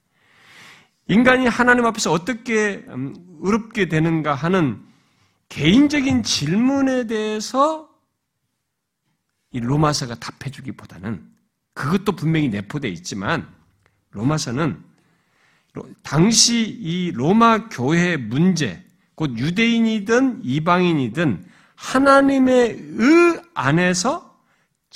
인간이 하나님 앞에서 어떻게 음, 의롭게 되는가 하는 개인적인 질문에 대해서 이 로마서가 답해주기보다는 그것도 분명히 내포되어 있지만 로마서는 당시 이 로마 교회 문제, 곧 유대인이든 이방인이든 하나님의 의 안에서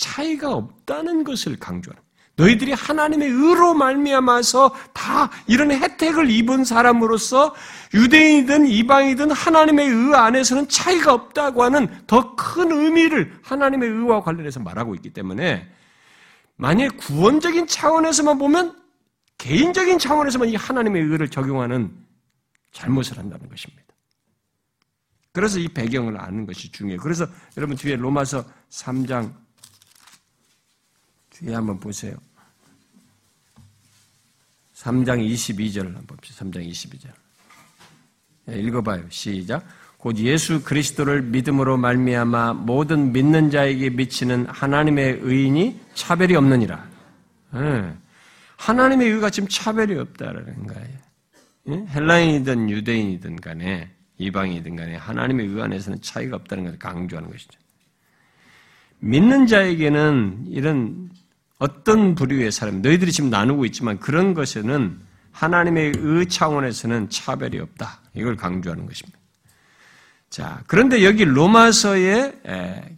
차이가 없다는 것을 강조하는 너희들이 하나님의 의로 말미암아서 다 이런 혜택을 입은 사람으로서 유대인이든 이방이든 하나님의 의 안에서는 차이가 없다고 하는 더 큰 의미를 하나님의 의와 관련해서 말하고 있기 때문에 만약 구원적인 차원에서만 보면 개인적인 차원에서만 이 하나님의 의를 적용하는 잘못을 한다는 것입니다. 그래서 이 배경을 아는 것이 중요해요. 그래서 여러분 뒤에 로마서 3장 뒤에 한번 보세요. 3장 22절을 한번 봅시다. 3장 22절. 읽어봐요. 시작. 곧 예수 그리스도를 믿음으로 말미암아 모든 믿는 자에게 미치는 하나님의 의인이 차별이 없느니라. 네. 하나님의 의가 지금 차별이 없다라는 거예요. 예? 헬라인이든 유대인이든 간에 이방이든 간에 하나님의 의 안에서는 차이가 없다는 것을 강조하는 것이죠. 믿는 자에게는 이런 어떤 부류의 사람, 너희들이 지금 나누고 있지만 그런 것에는 하나님의 의 차원에서는 차별이 없다. 이걸 강조하는 것입니다. 자, 그런데 여기 로마서의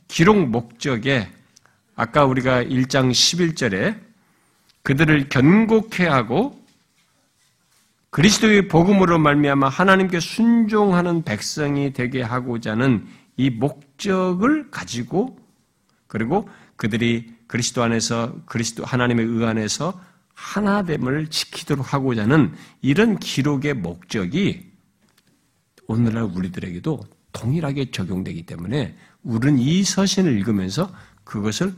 기록 목적에 아까 우리가 1장 11절에 그들을 견고케 하고 그리스도의 복음으로 말미암아 하나님께 순종하는 백성이 되게 하고자 하는 이 목적을 가지고 그리고 그들이 그리스도 안에서 그리스도 하나님의 의 안에서 하나됨을 지키도록 하고자 하는 이런 기록의 목적이 오늘날 우리들에게도 동일하게 적용되기 때문에 우리는 이 서신을 읽으면서 그것을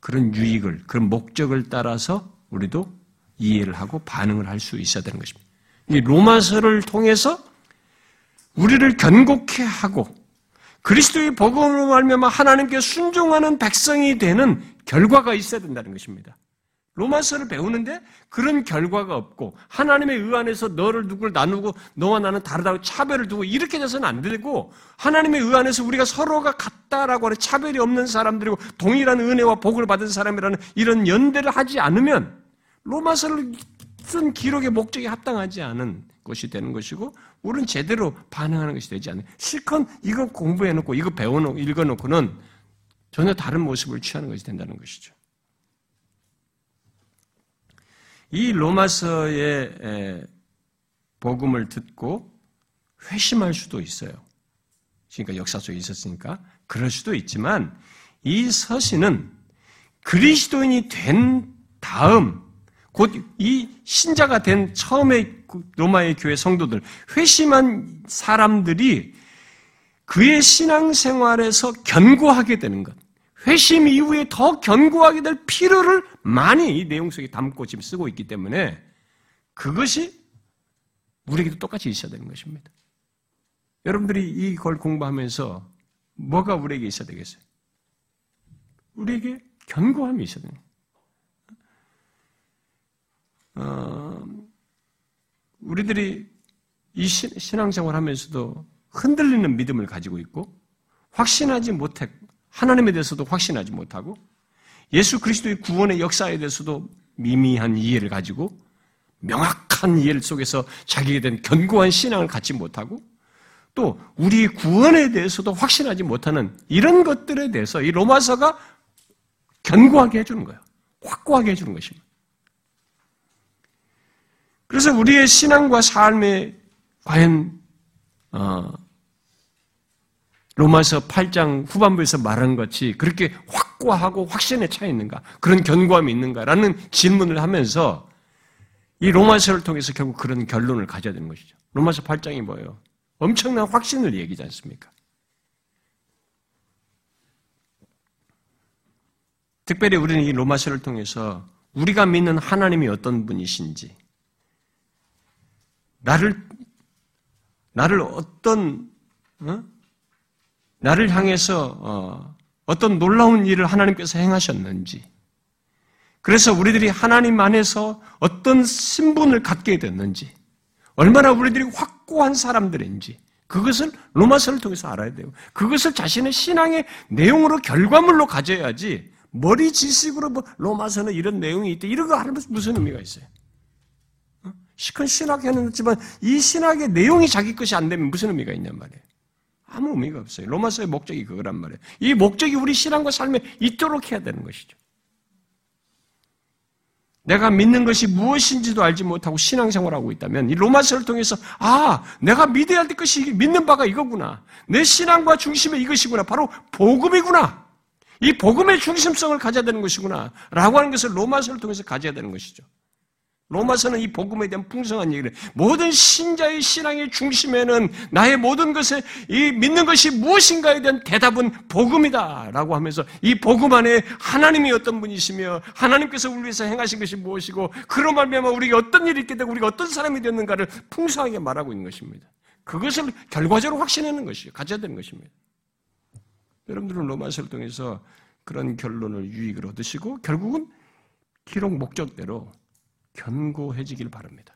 그런 유익을 그런 목적을 따라서 우리도 이해를 하고 반응을 할 수 있어야 되는 것입니다. 이 로마서를 통해서 우리를 견고케 하고 그리스도의 복음으로 말미암아 하나님께 순종하는 백성이 되는 결과가 있어야 된다는 것입니다. 로마서를 배우는데 그런 결과가 없고 하나님의 의 안에서 너를 누구를 나누고 너와 나는 다르다고 차별을 두고 이렇게 돼서는 안 되고 하나님의 의 안에서 우리가 서로가 같다라고 하는 차별이 없는 사람들이고 동일한 은혜와 복을 받은 사람이라는 이런 연대를 하지 않으면 로마서를 쓴 기록의 목적에 합당하지 않은 것이 되는 것이고 우리는 제대로 반응하는 것이 되지 않아요. 실컷 이거 공부해놓고 이거 배워놓고 읽어놓고는 전혀 다른 모습을 취하는 것이 된다는 것이죠. 이 로마서의 복음을 듣고 회심할 수도 있어요. 그러니까 역사 속에 있었으니까 그럴 수도 있지만 이 서신은 그리스도인이 된 다음 곧 이 신자가 된 처음에 로마의 교회 성도들 회심한 사람들이 그의 신앙생활에서 견고하게 되는 것. 회심 이후에 더 견고하게 될 필요를 많이 이 내용 속에 담고 지금 쓰고 있기 때문에 그것이 우리에게도 똑같이 있어야 되는 것입니다. 여러분들이 이걸 공부하면서 뭐가 우리에게 있어야 되겠어요? 우리에게 견고함이 있어야 되는 어, 우리들이 이 신앙생활 하면서도 흔들리는 믿음을 가지고 있고 확신하지 못했 하나님에 대해서도 확신하지 못하고 예수 그리스도의 구원의 역사에 대해서도 미미한 이해를 가지고 명확한 이해 속에서 자기에 대한 견고한 신앙을 갖지 못하고 또 우리 구원에 대해서도 확신하지 못하는 이런 것들에 대해서 이 로마서가 견고하게 해주는 거예요. 확고하게 해주는 것입니다. 그래서 우리의 신앙과 삶에 과연 어, 로마서 8장 후반부에서 말한 것이 그렇게 확고하고 확신에 차 있는가? 그런 견고함이 있는가라는 질문을 하면서 이 로마서를 통해서 결국 그런 결론을 가져야 되는 것이죠. 로마서 8장이 뭐예요? 엄청난 확신을 얘기지 않습니까? 특별히 우리는 이 로마서를 통해서 우리가 믿는 하나님이 어떤 분이신지, 나를, 나를 어떤, 어? 나를 향해서 어, 떤 놀라운 일을 하나님께서 행하셨는지, 그래서 우리들이 하나님 안에서 어떤 신분을 갖게 됐는지, 얼마나 우리들이 확고한 사람들인지, 그것을 로마서를 통해서 알아야 돼요. 그것을 자신의 신앙의 내용으로 결과물로 가져야지 머리 지식으로 뭐 로마서는 이런 내용이 있대 이런 거 하는 무슨 의미가 있어요? 어? 시큰 신학해놓지만 이 신학의 내용이 자기 것이 안 되면 무슨 의미가 있냔 말이에요. 아무 의미가 없어요. 로마서의 목적이 그거란 말이에요. 이 목적이 우리 신앙과 삶에 있도록 해야 되는 것이죠. 내가 믿는 것이 무엇인지도 알지 못하고 신앙생활하고 있다면 이 로마서를 통해서 아 내가 믿어야 될 것이 믿는 바가 이거구나 내 신앙과 중심이 이것이구나 바로 복음이구나 이 복음의 중심성을 가져야 되는 것이구나 라고 하는 것을 로마서를 통해서 가져야 되는 것이죠 로마서는 이 복음에 대한 풍성한 얘기를 모든 신자의 신앙의 중심에는 나의 모든 것에 이 믿는 것이 무엇인가에 대한 대답은 복음이다라고 하면서 이 복음 안에 하나님이 어떤 분이시며 하나님께서 우리 위해서 행하신 것이 무엇이고 그로 말미암아 우리에게 어떤 일이 있게 되고 우리가 어떤 사람이 되었는가를 풍성하게 말하고 있는 것입니다. 그것을 결과적으로 확신하는 것이요 가져야 되는 것입니다. 여러분들은 로마서를 통해서 그런 결론을 유익을 얻으시고 결국은 기록 목적대로 견고해지길 바랍니다.